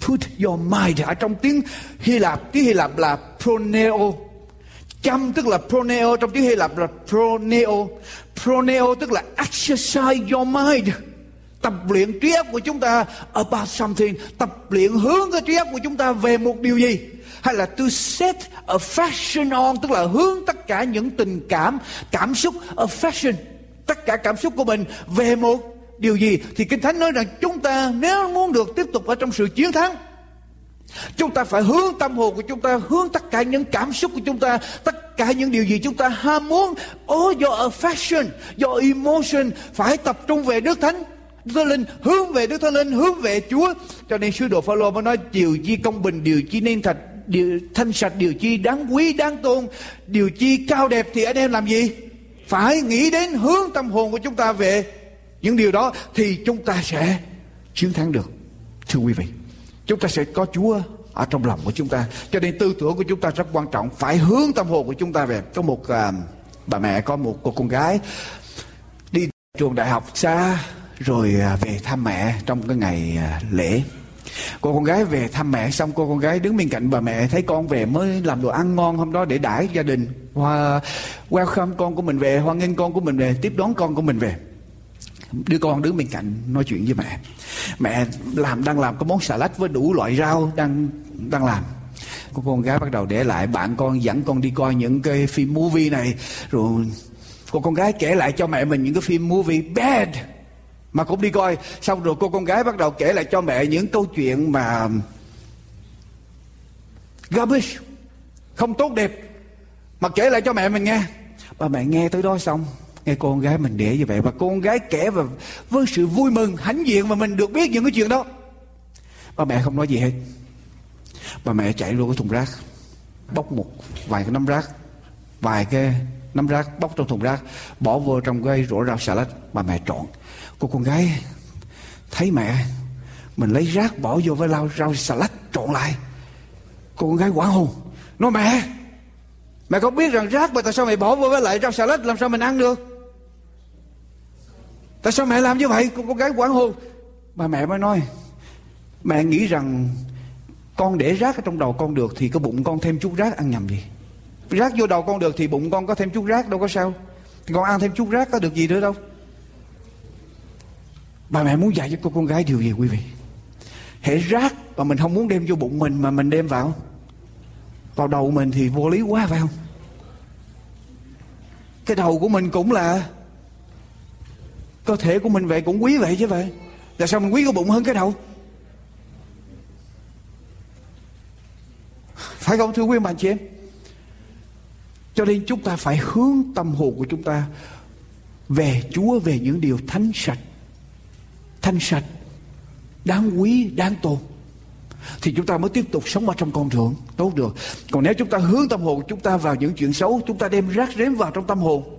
Put your mind Ở trong tiếng Hy Lạp Tiếng Hy Lạp là proneo. Chăm tức là proneo, Trong tiếng Hy Lạp là proneo. Proneo tức là exercise your mind. Tập luyện trí óc của chúng ta About something. Tập luyện hướng cái trí óc của chúng ta Về một điều gì? Hay là to set a fashion on, tức là hướng tất cả những tình cảm cảm xúc affection tất cả cảm xúc của mình về một điều gì? Thì kinh thánh nói rằng chúng ta nếu muốn được tiếp tục ở trong sự chiến thắng Chúng ta phải hướng tâm hồn của chúng ta, Hướng tất cả những cảm xúc của chúng ta, Tất cả những điều gì chúng ta ham muốn. All your affection Your emotion Phải tập trung về Đức Thánh. Đức Thánh Linh hướng về Đức Thánh Linh, hướng về Chúa. Cho nên sứ đồ Phaolô mới nói, điều chi công bình, điều chi nên thật, điều thanh sạch, điều chi đáng quý, đáng tôn, điều chi cao đẹp thì anh em làm gì? Phải nghĩ đến hướng tâm hồn của chúng ta về những điều đó thì chúng ta sẽ chiến thắng được, thưa quý vị chúng ta sẽ có Chúa ở trong lòng của chúng ta. Cho nên tư tưởng của chúng ta rất quan trọng. Phải hướng tâm hồn của chúng ta về. Có một à, bà mẹ có một cô con gái đi trường đại học xa rồi à, về thăm mẹ trong cái ngày à, lễ. Cô con gái về thăm mẹ xong cô con gái đứng bên cạnh bà mẹ thấy con về mới làm đồ ăn ngon hôm đó để đãi gia đình. Hoa welcome con của mình về hoan nghênh con của mình về tiếp đón con của mình về đứa con đứng bên cạnh nói chuyện với mẹ. Mẹ làm, đang làm cái món xà lách với đủ loại rau đang đang làm. Cô con gái bắt đầu để lại, bạn con dẫn con đi coi những cái phim movie này. Rồi cô, con gái kể lại cho mẹ mình những cái phim movie bad mà cũng đi coi. Xong rồi cô, con gái bắt đầu kể lại cho mẹ những câu chuyện mà garbage, không tốt đẹp. Mà kể lại cho mẹ mình nghe. Bà mẹ nghe tới đó xong nghe con gái mình để như vậy và con gái kể và với sự vui mừng, hãnh diện mà mình được biết những cái chuyện đó. Bà mẹ không nói gì hết. Bà mẹ chạy vô cái thùng rác, bóc một vài cái nắm rác, vài cái nắm rác, bóc trong thùng rác, bỏ vô trong cái rổ rau xà lách bà mẹ trộn. Cô con gái thấy mẹ, mình lấy rác bỏ vô với lau rau xà lách trộn lại. Cô con gái quảng hồn. Nói, mẹ mẹ có biết rằng rác mà tại sao mẹ bỏ vô với lại rau xà lách làm sao mình ăn được? Tại sao mẹ làm như vậy? Cô con gái quảng hồn. Bà mẹ mới nói mẹ nghĩ rằng con để rác ở trong đầu con được thì cái bụng con thêm chút rác ăn nhầm gì? Rác vô đầu con được thì bụng con có thêm chút rác đâu có sao. Thì con ăn thêm chút rác có được gì nữa đâu. Bà mẹ muốn dạy cho cô con gái điều gì quý vị? Hệ rác mà mình không muốn đem vô bụng mình mà mình đem vào vào đầu mình thì vô lý quá phải không? Cái đầu của mình cũng là cơ thể của mình vậy cũng quý vậy chứ vậy. Tại sao mình quý cái bụng hơn cái đầu? Phải không, thưa quý bạn chị em? Cho nên chúng ta phải hướng tâm hồn của chúng ta về Chúa, về những điều thánh sạch. Thanh sạch, đáng quý, đáng tôn. Thì chúng ta mới tiếp tục sống ở trong con đường. Tốt được. Còn nếu chúng ta hướng tâm hồn chúng ta vào những chuyện xấu, chúng ta đem rác rếm vào trong tâm hồn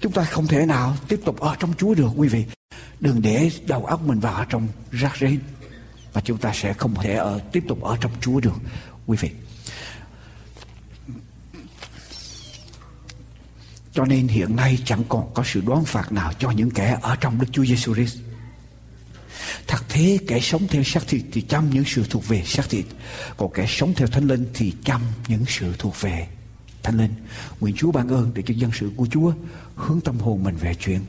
chúng ta không thể nào tiếp tục ở trong Chúa được quý vị đừng để đầu óc mình vào trong rác rưởi, và chúng ta sẽ không thể ở tiếp tục ở trong Chúa được quý vị cho nên hiện nay chẳng còn có sự đoán phạt nào cho những kẻ ở trong Đức Chúa Giêsu Christ. Thật thế kẻ sống theo xác thịt thì chăm những sự thuộc về xác thịt. Còn kẻ sống theo thánh linh thì chăm những sự thuộc về thánh linh. Nguyện Chúa ban ơn để cho dân sự của Chúa hướng tâm hồn mình về chuyện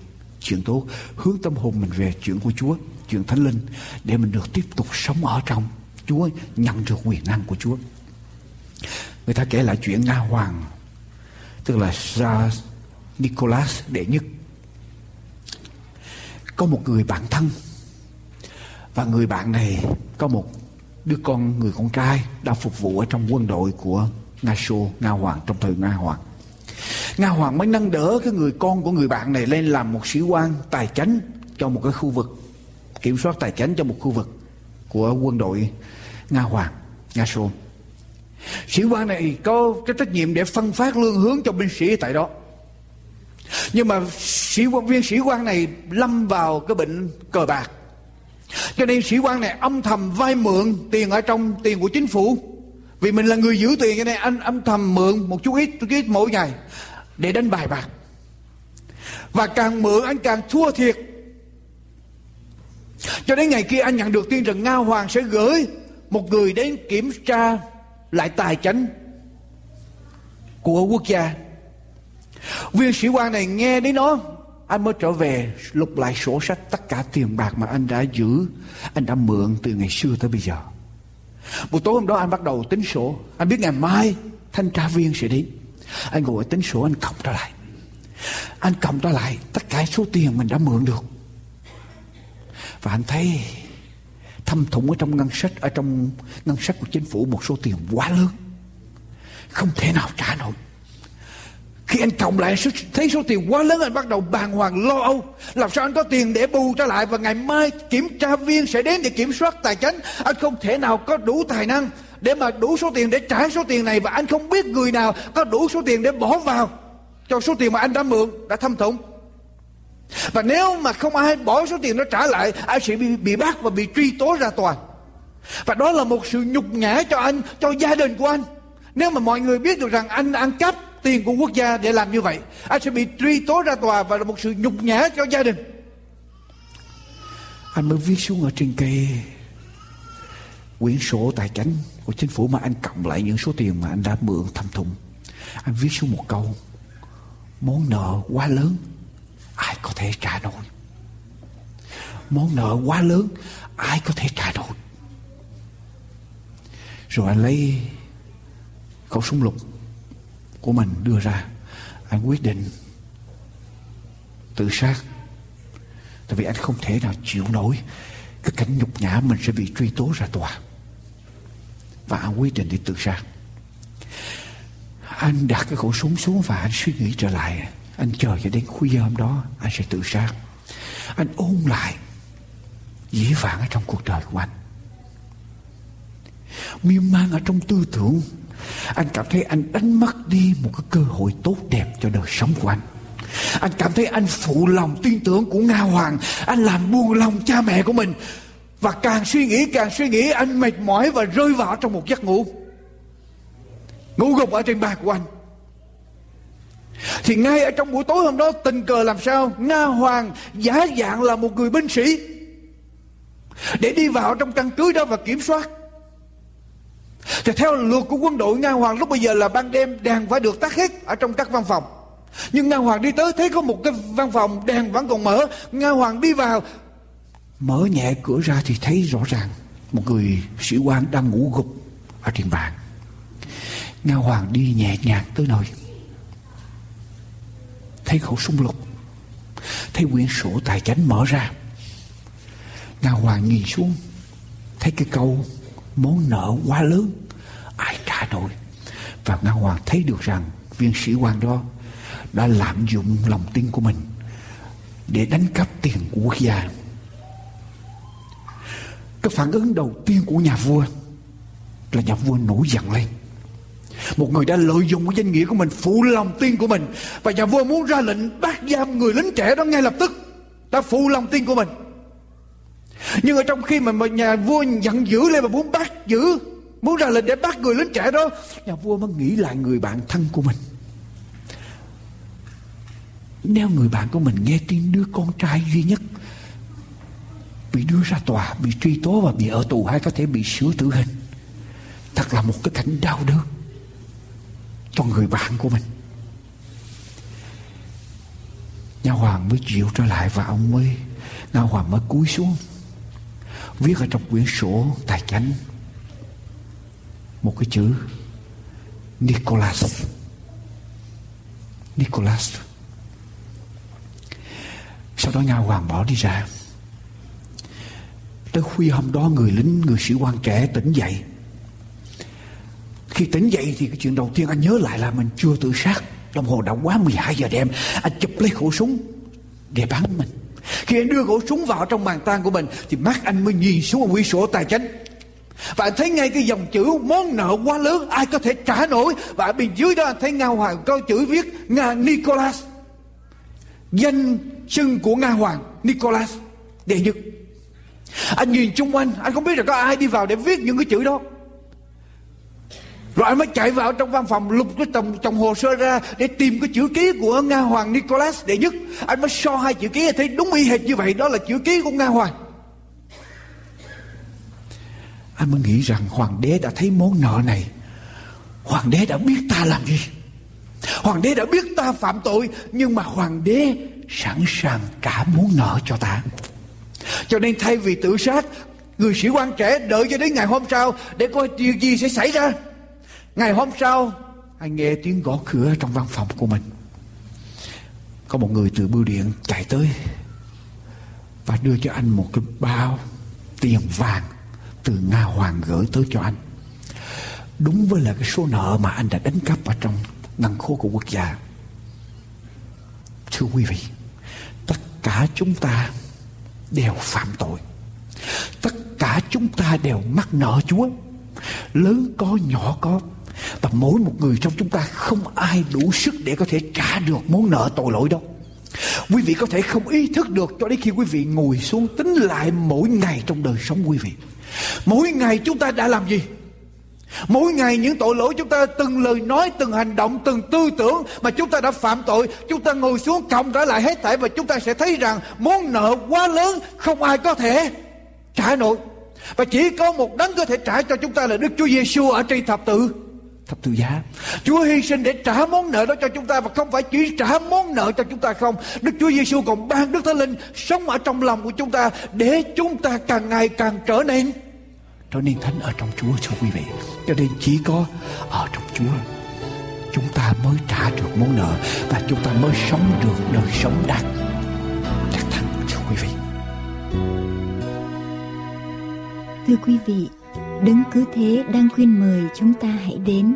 chuyện tốt, hướng tâm hồn mình về chuyện của Chúa, chuyện thánh linh để mình được tiếp tục sống ở trong Chúa, nhận được quyền năng của Chúa. Người ta kể lại chuyện Nga Hoàng tức là sa Nicholas đệ nhất có một người bạn thân và người bạn này có một đứa con người con trai đang phục vụ ở trong quân đội của Nga Xô, Nga Hoàng trong thời Nga Hoàng. Nga Hoàng mới nâng đỡ cái người con của người bạn này lên làm một sĩ quan tài chánh cho một cái khu vực kiểm soát tài chánh cho một khu vực của quân đội Nga Hoàng, Nga Xô. Sĩ quan này có cái trách nhiệm để phân phát lương hướng cho binh sĩ tại đó. Nhưng mà sĩ quan viên sĩ quan này lâm vào cái bệnh cờ bạc. Cho nên sĩ quan này âm thầm vay mượn tiền ở trong tiền của chính phủ. Vì mình là người giữ tiền cho nên anh âm thầm mượn một chút ít, chút ít mỗi ngày để đánh bài bạc. Và càng mượn anh càng thua thiệt. Cho đến ngày kia anh nhận được tin rằng Nga Hoàng sẽ gửi một người đến kiểm tra lại tài chánh của quốc gia viên sĩ quan này nghe đến nó anh mới trở về lục lại sổ sách tất cả tiền bạc mà anh đã giữ anh đã mượn từ ngày xưa tới bây giờ buổi tối hôm đó anh bắt đầu tính sổ. Anh biết ngày mai thanh tra viên sẽ đến. Anh ngồi tính sổ, anh cộng ra lại. Anh cộng ra lại tất cả số tiền mình đã mượn được. Và anh thấy thâm thủng ở trong ngân sách, ở trong ngân sách của chính phủ một số tiền quá lớn. Không thể nào trả nổi khi anh cộng lại thấy số tiền quá lớn, anh bắt đầu bàng hoàng, lo âu. Làm sao anh có tiền để bù trở lại và ngày mai kiểm tra viên sẽ đến để kiểm soát tài chính? Anh không thể nào có đủ tài năng để mà đủ số tiền để trả số tiền này và anh không biết người nào có đủ số tiền để bỏ vào. Cho số tiền mà anh đã mượn, đã thâm thủng và nếu mà không ai bỏ số tiền đó trả lại anh sẽ bị bị bắt và bị truy tố ra tòa. Và đó là một sự nhục nhã cho anh, cho gia đình của anh. Nếu mà mọi người biết được rằng anh ăn cắp tiền của quốc gia để làm như vậy. Anh sẽ bị truy tố ra tòa và là một sự nhục nhã cho gia đình. Anh mới viết xuống ở trên cây quyển sổ tài chính của chính phủ mà anh cộng lại những số tiền mà anh đã mượn thâm thùng. Anh viết xuống một câu, món nợ quá lớn, ai có thể trả nổi? Món nợ quá lớn, ai có thể trả nổi? Rồi anh lấy khẩu súng lục của mình đưa ra. Anh quyết định tự sát. Tại vì anh không thể nào chịu nổi cái cảnh nhục nhã mình sẽ bị truy tố ra tòa. Và anh quyết định đi tự sát. Anh đặt cái khẩu súng xuống và anh suy nghĩ trở lại. Anh chờ cho đến khuya hôm đó, anh sẽ tự sát. Anh ôn lại dĩ vãng ở trong cuộc đời của anh. Miên man ở trong tư tưởng anh cảm thấy anh đánh mất đi một cái cơ hội tốt đẹp cho đời sống của anh. Anh cảm thấy anh phụ lòng tin tưởng của nga hoàng. Anh làm buồn lòng cha mẹ của mình. Và càng suy nghĩ, càng suy nghĩ, anh mệt mỏi và rơi vào trong một giấc ngủ. Ngủ gục ở trên bàn của anh. Thì ngay ở trong buổi tối hôm đó, tình cờ làm sao? Nga hoàng giả dạng là một người binh sĩ. Để đi vào trong căn cứ đó và kiểm soát thì theo luật của quân đội, Nga Hoàng lúc bây giờ là ban đêm đèn phải được tắt hết ở trong các văn phòng. Nhưng Nga Hoàng đi tới thấy có một cái văn phòng đèn vẫn còn mở. Nga Hoàng đi vào, mở nhẹ cửa ra thì thấy rõ ràng một người sĩ quan đang ngủ gục ở trên bàn. Nga Hoàng đi nhẹ nhàng tới nơi. Thấy khẩu súng lục. Thấy quyển sổ tài chánh mở ra. Nga Hoàng nhìn xuống. Thấy cái câu món nợ quá lớn. Ai trả nổi? Và nga hoàng thấy được rằng viên sĩ quan đó đã lạm dụng lòng tin của mình để đánh cắp tiền của quốc gia. Cái phản ứng đầu tiên của nhà vua là nhà vua nổi giận lên. Một người đã lợi dụng cái danh nghĩa của mình, phụ lòng tin của mình, và nhà vua muốn ra lệnh bắt giam người lính trẻ đó ngay lập tức, đã phụ lòng tin của mình nhưng ở trong khi mà nhà vua giận dữ lên và muốn bắt giữ, muốn ra lệnh để bắt người lính trẻ đó, nhà vua mới nghĩ lại người bạn thân của mình. Nếu người bạn của mình nghe tin đứa con trai duy nhất bị đưa ra tòa, bị truy tố và bị ở tù hay có thể bị xử tử hình, thật là một cái cảnh đau đớn cho người bạn của mình. Nhà hoàng mới chịu trở lại và ông mới nhà hoàng mới cúi xuống viết ở trong quyển sổ tài chánh. Một cái chữ, Nicholas. Nicholas. Sau đó Nga Hoàng bỏ đi ra. Tới khuya hôm đó, người lính, người sĩ quan trẻ tỉnh dậy. Khi tỉnh dậy thì cái chuyện đầu tiên anh nhớ lại là mình chưa tự sát. Đồng hồ đã quá 12 giờ đêm. Anh chụp lấy khẩu súng để bắn mình khi anh đưa khẩu súng vào trong bàn tan của mình, thì mắt anh mới nhìn xuống một quyển sổ tài chính và anh thấy ngay cái dòng chữ món nợ quá lớn, ai có thể trả nổi. Và ở bên dưới đó anh thấy nga hoàng có chữ viết nga nicholas danh sưng của nga hoàng nicholas đệ nhất. Anh nhìn chung quanh, anh không biết là có ai đi vào để viết những cái chữ đó rồi anh mới chạy vào trong văn phòng lục cái trong, trong hồ sơ ra để tìm cái chữ ký của Nga Hoàng Nicholas đệ nhất. Anh mới so hai chữ ký thấy đúng y hệt như vậy đó là chữ ký của Nga Hoàng. Anh mới nghĩ rằng hoàng đế đã thấy món nợ này. Hoàng đế đã biết ta làm gì. Hoàng đế đã biết ta phạm tội nhưng mà hoàng đế sẵn sàng cả món nợ cho ta. Cho nên thay vì tự sát, người sĩ quan trẻ đợi cho đến ngày hôm sau để coi điều gì sẽ xảy ra. Ngày hôm sau, Anh nghe tiếng gõ cửa trong văn phòng của mình. Có một người từ bưu điện chạy tới Và đưa cho anh một cái bao Tiền vàng Từ Nga Hoàng gửi tới cho anh. Đúng với là cái số nợ mà anh đã đánh cắp Ở trong ngân khố của quốc gia. Thưa quý vị, tất cả chúng ta đều phạm tội. Tất cả chúng ta đều mắc nợ chúa. Lớn có, nhỏ có và mỗi một người trong chúng ta không ai đủ sức để có thể trả được món nợ tội lỗi đâu quý vị có thể không ý thức được cho đến khi quý vị ngồi xuống tính lại mỗi ngày trong đời sống quý vị. Mỗi ngày chúng ta đã làm gì? Mỗi ngày những tội lỗi chúng ta từng lời nói, từng hành động, từng tư tưởng mà chúng ta đã phạm tội, chúng ta ngồi xuống cộng trở lại hết thảy và chúng ta sẽ thấy rằng món nợ quá lớn không ai có thể trả nổi. Và chỉ có một đấng có thể trả cho chúng ta là Đức Chúa Giêsu ở trên thập tự thập tự giá. Chúa hy sinh để trả món nợ đó cho chúng ta và không phải chỉ trả món nợ cho chúng ta không. Đức Chúa Giêsu còn ban Đức Thánh Linh sống ở trong lòng của chúng ta để chúng ta càng ngày càng trở nên trở nên thánh ở trong Chúa thưa quý vị. Cho nên chỉ có ở trong Chúa chúng ta mới trả được món nợ và chúng ta mới sống được đời sống đạt đạt thắng thưa quý vị. Thưa quý vị, Đấng cứ thế đang khuyên mời chúng ta hãy đến.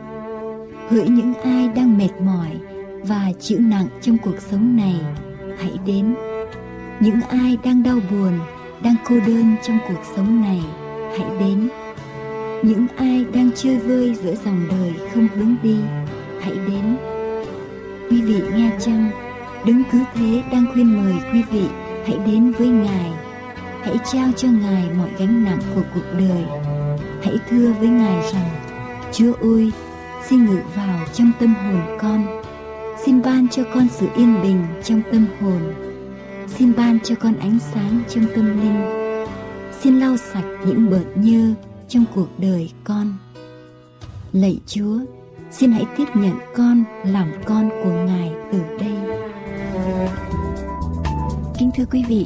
Hỡi những ai đang mệt mỏi và chịu nặng trong cuộc sống này, hãy đến. Những ai đang đau buồn, đang cô đơn trong cuộc sống này, hãy đến. Những ai đang chơi vơi giữa dòng đời không hướng đi, hãy đến. Quý vị nghe chăng, Đấng cứ thế đang khuyên mời quý vị hãy đến với Ngài. Hãy trao cho Ngài mọi gánh nặng của cuộc đời hãy thưa với Ngài rằng Chúa ơi, xin ngự vào trong tâm hồn con. Xin ban cho con sự yên bình trong tâm hồn. Xin ban cho con ánh sáng trong tâm linh. Xin lau sạch những bợt nhơ trong cuộc đời con. Lạy Chúa, xin hãy tiếp nhận con làm con của Ngài từ đây. Kính thưa quý vị,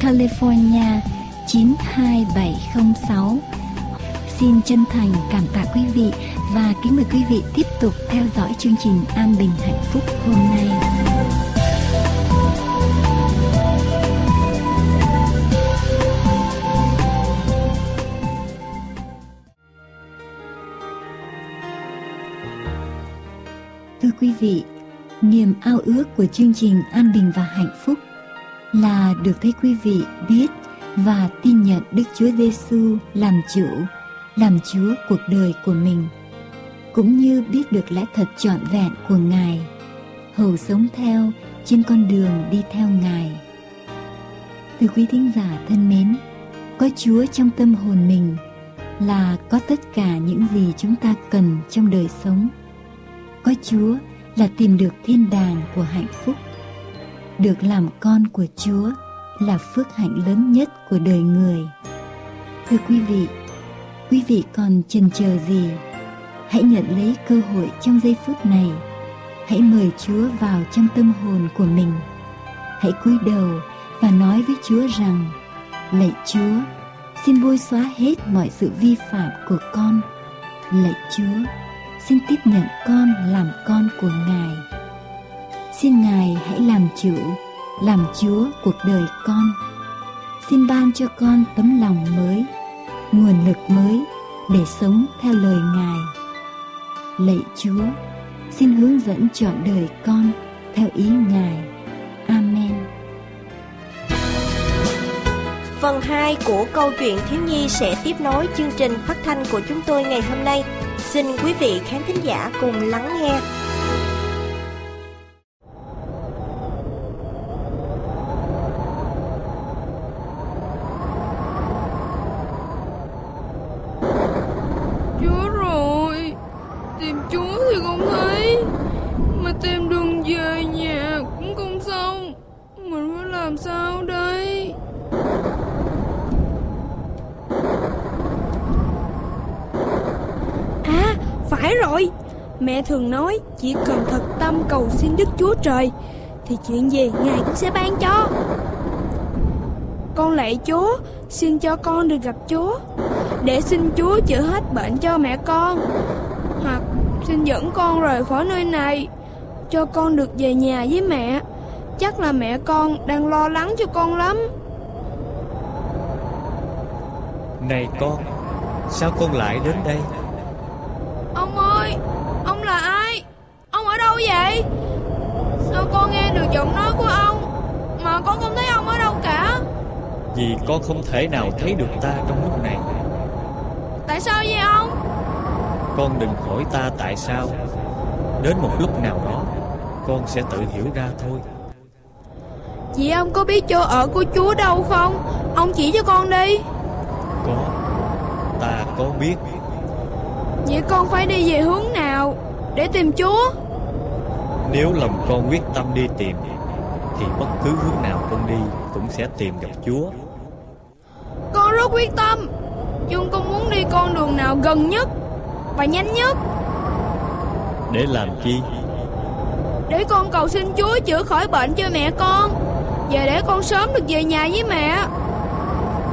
California 92706 Xin chân thành cảm tạ quý vị và kính mời quý vị tiếp tục theo dõi chương trình An Bình Hạnh Phúc hôm nay. Thưa quý vị, niềm ao ước của chương trình An Bình và Hạnh Phúc là được thấy quý vị biết và tin nhận Đức Chúa Giêsu làm chủ, làm Chúa cuộc đời của mình, cũng như biết được lẽ thật trọn vẹn của Ngài, hầu sống theo trên con đường đi theo Ngài. Thưa quý thính giả thân mến, có Chúa trong tâm hồn mình là có tất cả những gì chúng ta cần trong đời sống. Có Chúa là tìm được thiên đàng của hạnh phúc. Được làm con của Chúa là phước hạnh lớn nhất của đời người. Thưa quý vị, quý vị còn chần chờ gì? Hãy nhận lấy cơ hội trong giây phút này. Hãy mời Chúa vào trong tâm hồn của mình. Hãy cúi đầu và nói với Chúa rằng: Lạy Chúa, xin bôi xóa hết mọi sự vi phạm của con. Lạy Chúa, xin tiếp nhận con làm con của Ngài. Xin Ngài hãy làm chủ làm Chúa cuộc đời con. xin ban cho con tấm lòng mới, nguồn lực mới để sống theo lời Ngài. Lạy Chúa, xin hướng dẫn chọn đời con theo ý Ngài. Amen. Phần 2 của câu chuyện thiếu nhi sẽ tiếp nối chương trình phát thanh của chúng tôi ngày hôm nay. Xin quý vị khán thính giả cùng lắng nghe. Chỉ cần thật tâm cầu xin Đức Chúa Trời, Thì chuyện gì Ngài cũng sẽ ban cho. Con lạy Chúa, Xin cho con được gặp Chúa, Để xin Chúa chữa hết bệnh cho mẹ con, Hoặc xin dẫn con rời khỏi nơi này, Cho con được về nhà với mẹ. Chắc là mẹ con đang lo lắng cho con lắm. Này con, Sao con lại đến đây? Vì con không thể nào thấy được ta trong lúc này. Tại sao vậy ông? Con đừng hỏi ta tại sao. Đến một lúc nào đó Con sẽ tự hiểu ra thôi. Chị ông có biết chỗ ở của Chúa đâu không? Ông chỉ cho con đi. Có. Ta có biết. Vậy con phải đi về hướng nào Để tìm Chúa? Nếu lòng con quyết tâm đi tìm Thì bất cứ hướng nào con đi Cũng sẽ tìm gặp Chúa Rất quyết tâm. Nhưng con muốn đi con đường nào gần nhất Và nhanh nhất. Để làm chi? Để con cầu xin Chúa chữa khỏi bệnh cho mẹ con. Và để con sớm được về nhà với mẹ.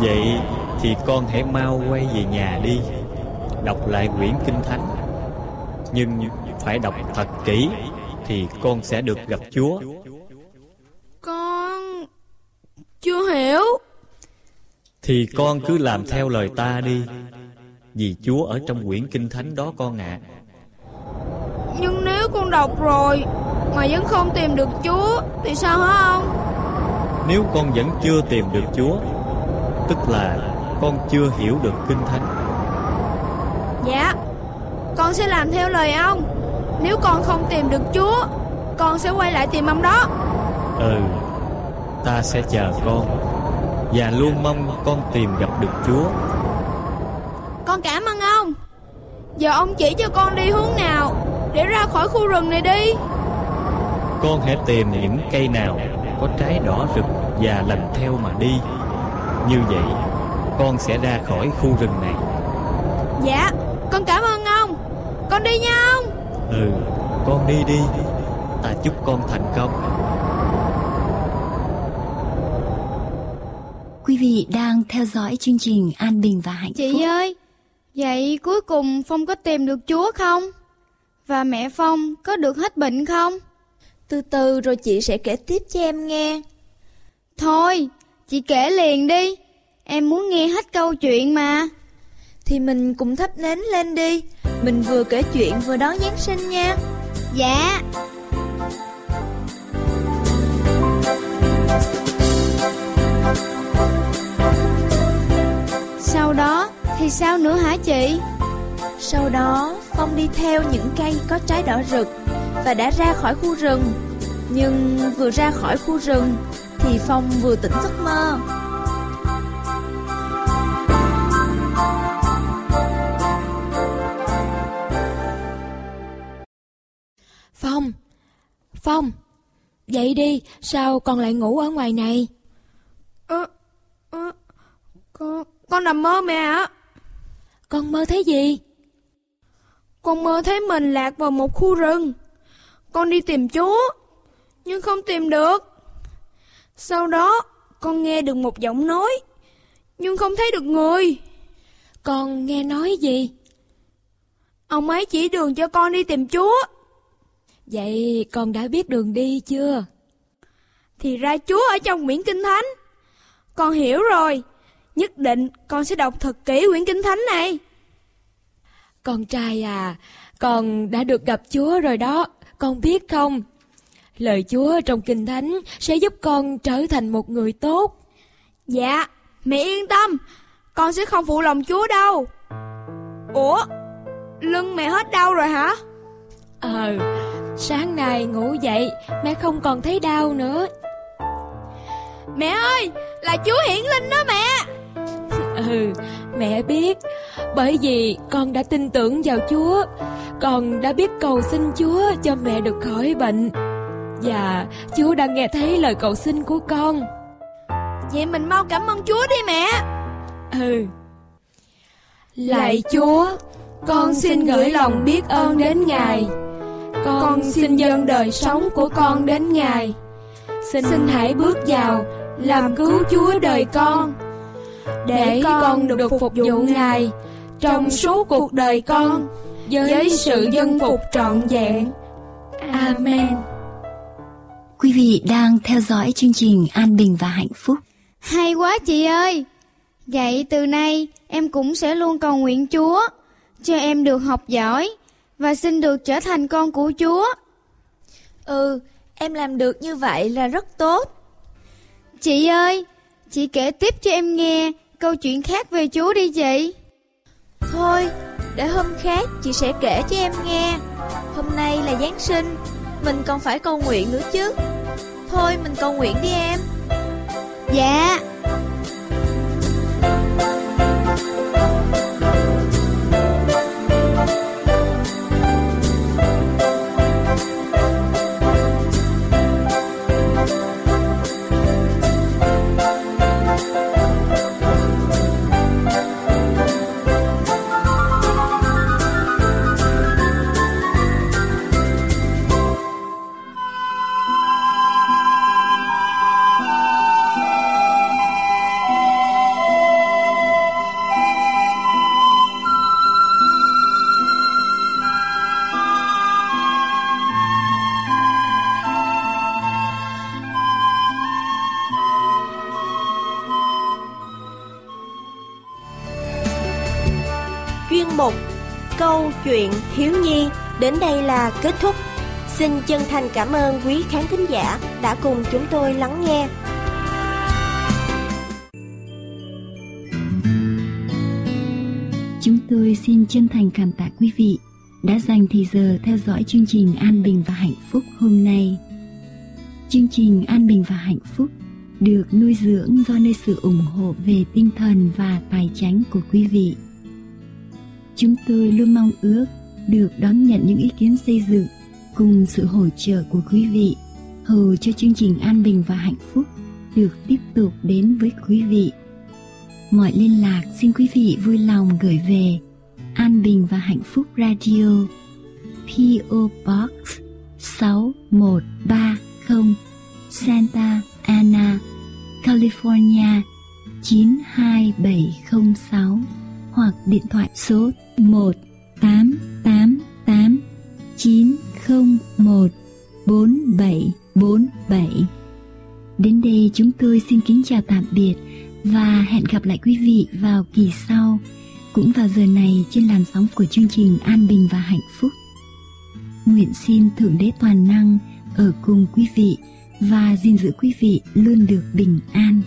Vậy thì con hãy mau quay về nhà đi. Đọc lại quyển Kinh Thánh. Nhưng phải đọc thật kỹ Thì con sẽ được gặp Chúa. Con chưa hiểu Thì con cứ làm theo lời ta đi. Vì Chúa ở trong quyển Kinh Thánh đó con ạ. Nhưng nếu con đọc rồi Mà vẫn không tìm được Chúa Thì sao hả ông? Nếu con vẫn chưa tìm được Chúa Tức là con chưa hiểu được Kinh Thánh. Dạ Con sẽ làm theo lời ông. Nếu con không tìm được Chúa Con sẽ quay lại tìm ông đó. Ừ Ta sẽ chờ con Và luôn mong con tìm gặp được Chúa. Con cảm ơn ông. Giờ ông chỉ cho con đi hướng nào Để ra khỏi khu rừng này đi. Con hãy tìm những cây nào Có trái đỏ rực Và lần theo mà đi. Như vậy Con sẽ ra khỏi khu rừng này. Dạ Con cảm ơn ông. Con đi nha ông. Ừ Con đi đi. Ta chúc con thành công Quý vị đang theo dõi chương trình An Bình và Hạnh Chị Phúc. ơi Vậy cuối cùng Phong có tìm được Chúa không Và mẹ Phong có được hết bệnh không Từ từ rồi chị sẽ kể tiếp cho em nghe. Thôi Chị kể liền đi Em muốn nghe hết câu chuyện mà Thì mình cùng thắp nến lên đi. Mình vừa kể chuyện vừa đón Giáng sinh nha. Dạ Sau đó thì sao nữa hả chị Sau đó, Phong đi theo những cây có trái đỏ rực và đã ra khỏi khu rừng. Nhưng vừa ra khỏi khu rừng thì Phong vừa tỉnh giấc mơ. Phong Phong Dậy đi Sao con lại ngủ ở ngoài này Ơ ơ Con Con nằm mơ mẹ ạ. Con mơ thấy gì? Con mơ thấy mình lạc vào một khu rừng. Con đi tìm Chúa Nhưng không tìm được. Sau đó Con nghe được một giọng nói Nhưng không thấy được người. Con nghe nói gì? Ông ấy chỉ đường cho con đi tìm Chúa Vậy con đã biết đường đi chưa? Thì ra Chúa ở trong quyển Kinh Thánh. Con hiểu rồi. Nhất định con sẽ đọc thật kỹ quyển kinh thánh này. Con trai à, con đã được gặp Chúa rồi đó, con biết không? Lời Chúa trong Kinh Thánh sẽ giúp con trở thành một người tốt. Dạ, mẹ yên tâm, con sẽ không phụ lòng Chúa đâu. Ủa, lưng mẹ hết đau rồi hả? Ờ, sáng nay ngủ dậy mẹ không còn thấy đau nữa. Mẹ ơi, là Chúa hiển linh đó mẹ. Ừ, mẹ biết, bởi vì con đã tin tưởng vào Chúa, con đã biết cầu xin Chúa cho mẹ được khỏi bệnh. Và Chúa đã nghe thấy lời cầu xin của con. Vậy mình mau cảm ơn Chúa đi mẹ. Ừ. Lạy Chúa, con xin gửi lòng biết ơn đến Ngài. Con xin dâng đời sống của con đến Ngài. Xin hãy bước vào làm cứu Chúa đời con để con được phục vụ Ngài trong suốt cuộc đời con với sự dân phục trọn vẹn. Amen. Quý vị đang theo dõi chương trình An Bình và Hạnh Phúc. Hay quá chị ơi! Vậy từ nay em cũng sẽ luôn cầu nguyện Chúa cho em được học giỏi và xin được trở thành con của Chúa. Ừ, em làm được như vậy là rất tốt. Chị ơi, chị kể tiếp cho em nghe câu chuyện khác về Chúa đi chị. Thôi, để hôm khác chị sẽ kể cho em nghe. Hôm nay là Giáng sinh, mình còn phải cầu nguyện nữa chứ. Thôi mình cầu nguyện đi em. Dạ. Chuyện thiếu nhi đến đây là kết thúc. Xin chân thành cảm ơn quý khán thính giả đã cùng chúng tôi lắng nghe. Chúng tôi xin chân thành cảm tạ quý vị đã dành thời giờ theo dõi chương trình An Bình và Hạnh Phúc hôm nay. Chương trình An Bình và Hạnh Phúc được nuôi dưỡng do nơi sự ủng hộ về tinh thần và tài chánh của quý vị. Chúng tôi luôn mong ước được đón nhận những ý kiến xây dựng cùng sự hỗ trợ của quý vị hầu cho chương trình An Bình và Hạnh Phúc được tiếp tục đến với quý vị. Mọi liên lạc xin quý vị vui lòng gửi về An Bình và Hạnh Phúc Radio PO Box 6130 Santa Ana, California 92706 hoặc điện thoại số 1-888-901-4747. Đến đây chúng tôi xin kính chào tạm biệt và hẹn gặp lại quý vị vào kỳ sau cũng vào giờ này trên làn sóng của chương trình An Bình và Hạnh Phúc. Nguyện xin Thượng Đế Toàn Năng ở cùng quý vị và gìn giữ quý vị luôn được bình an.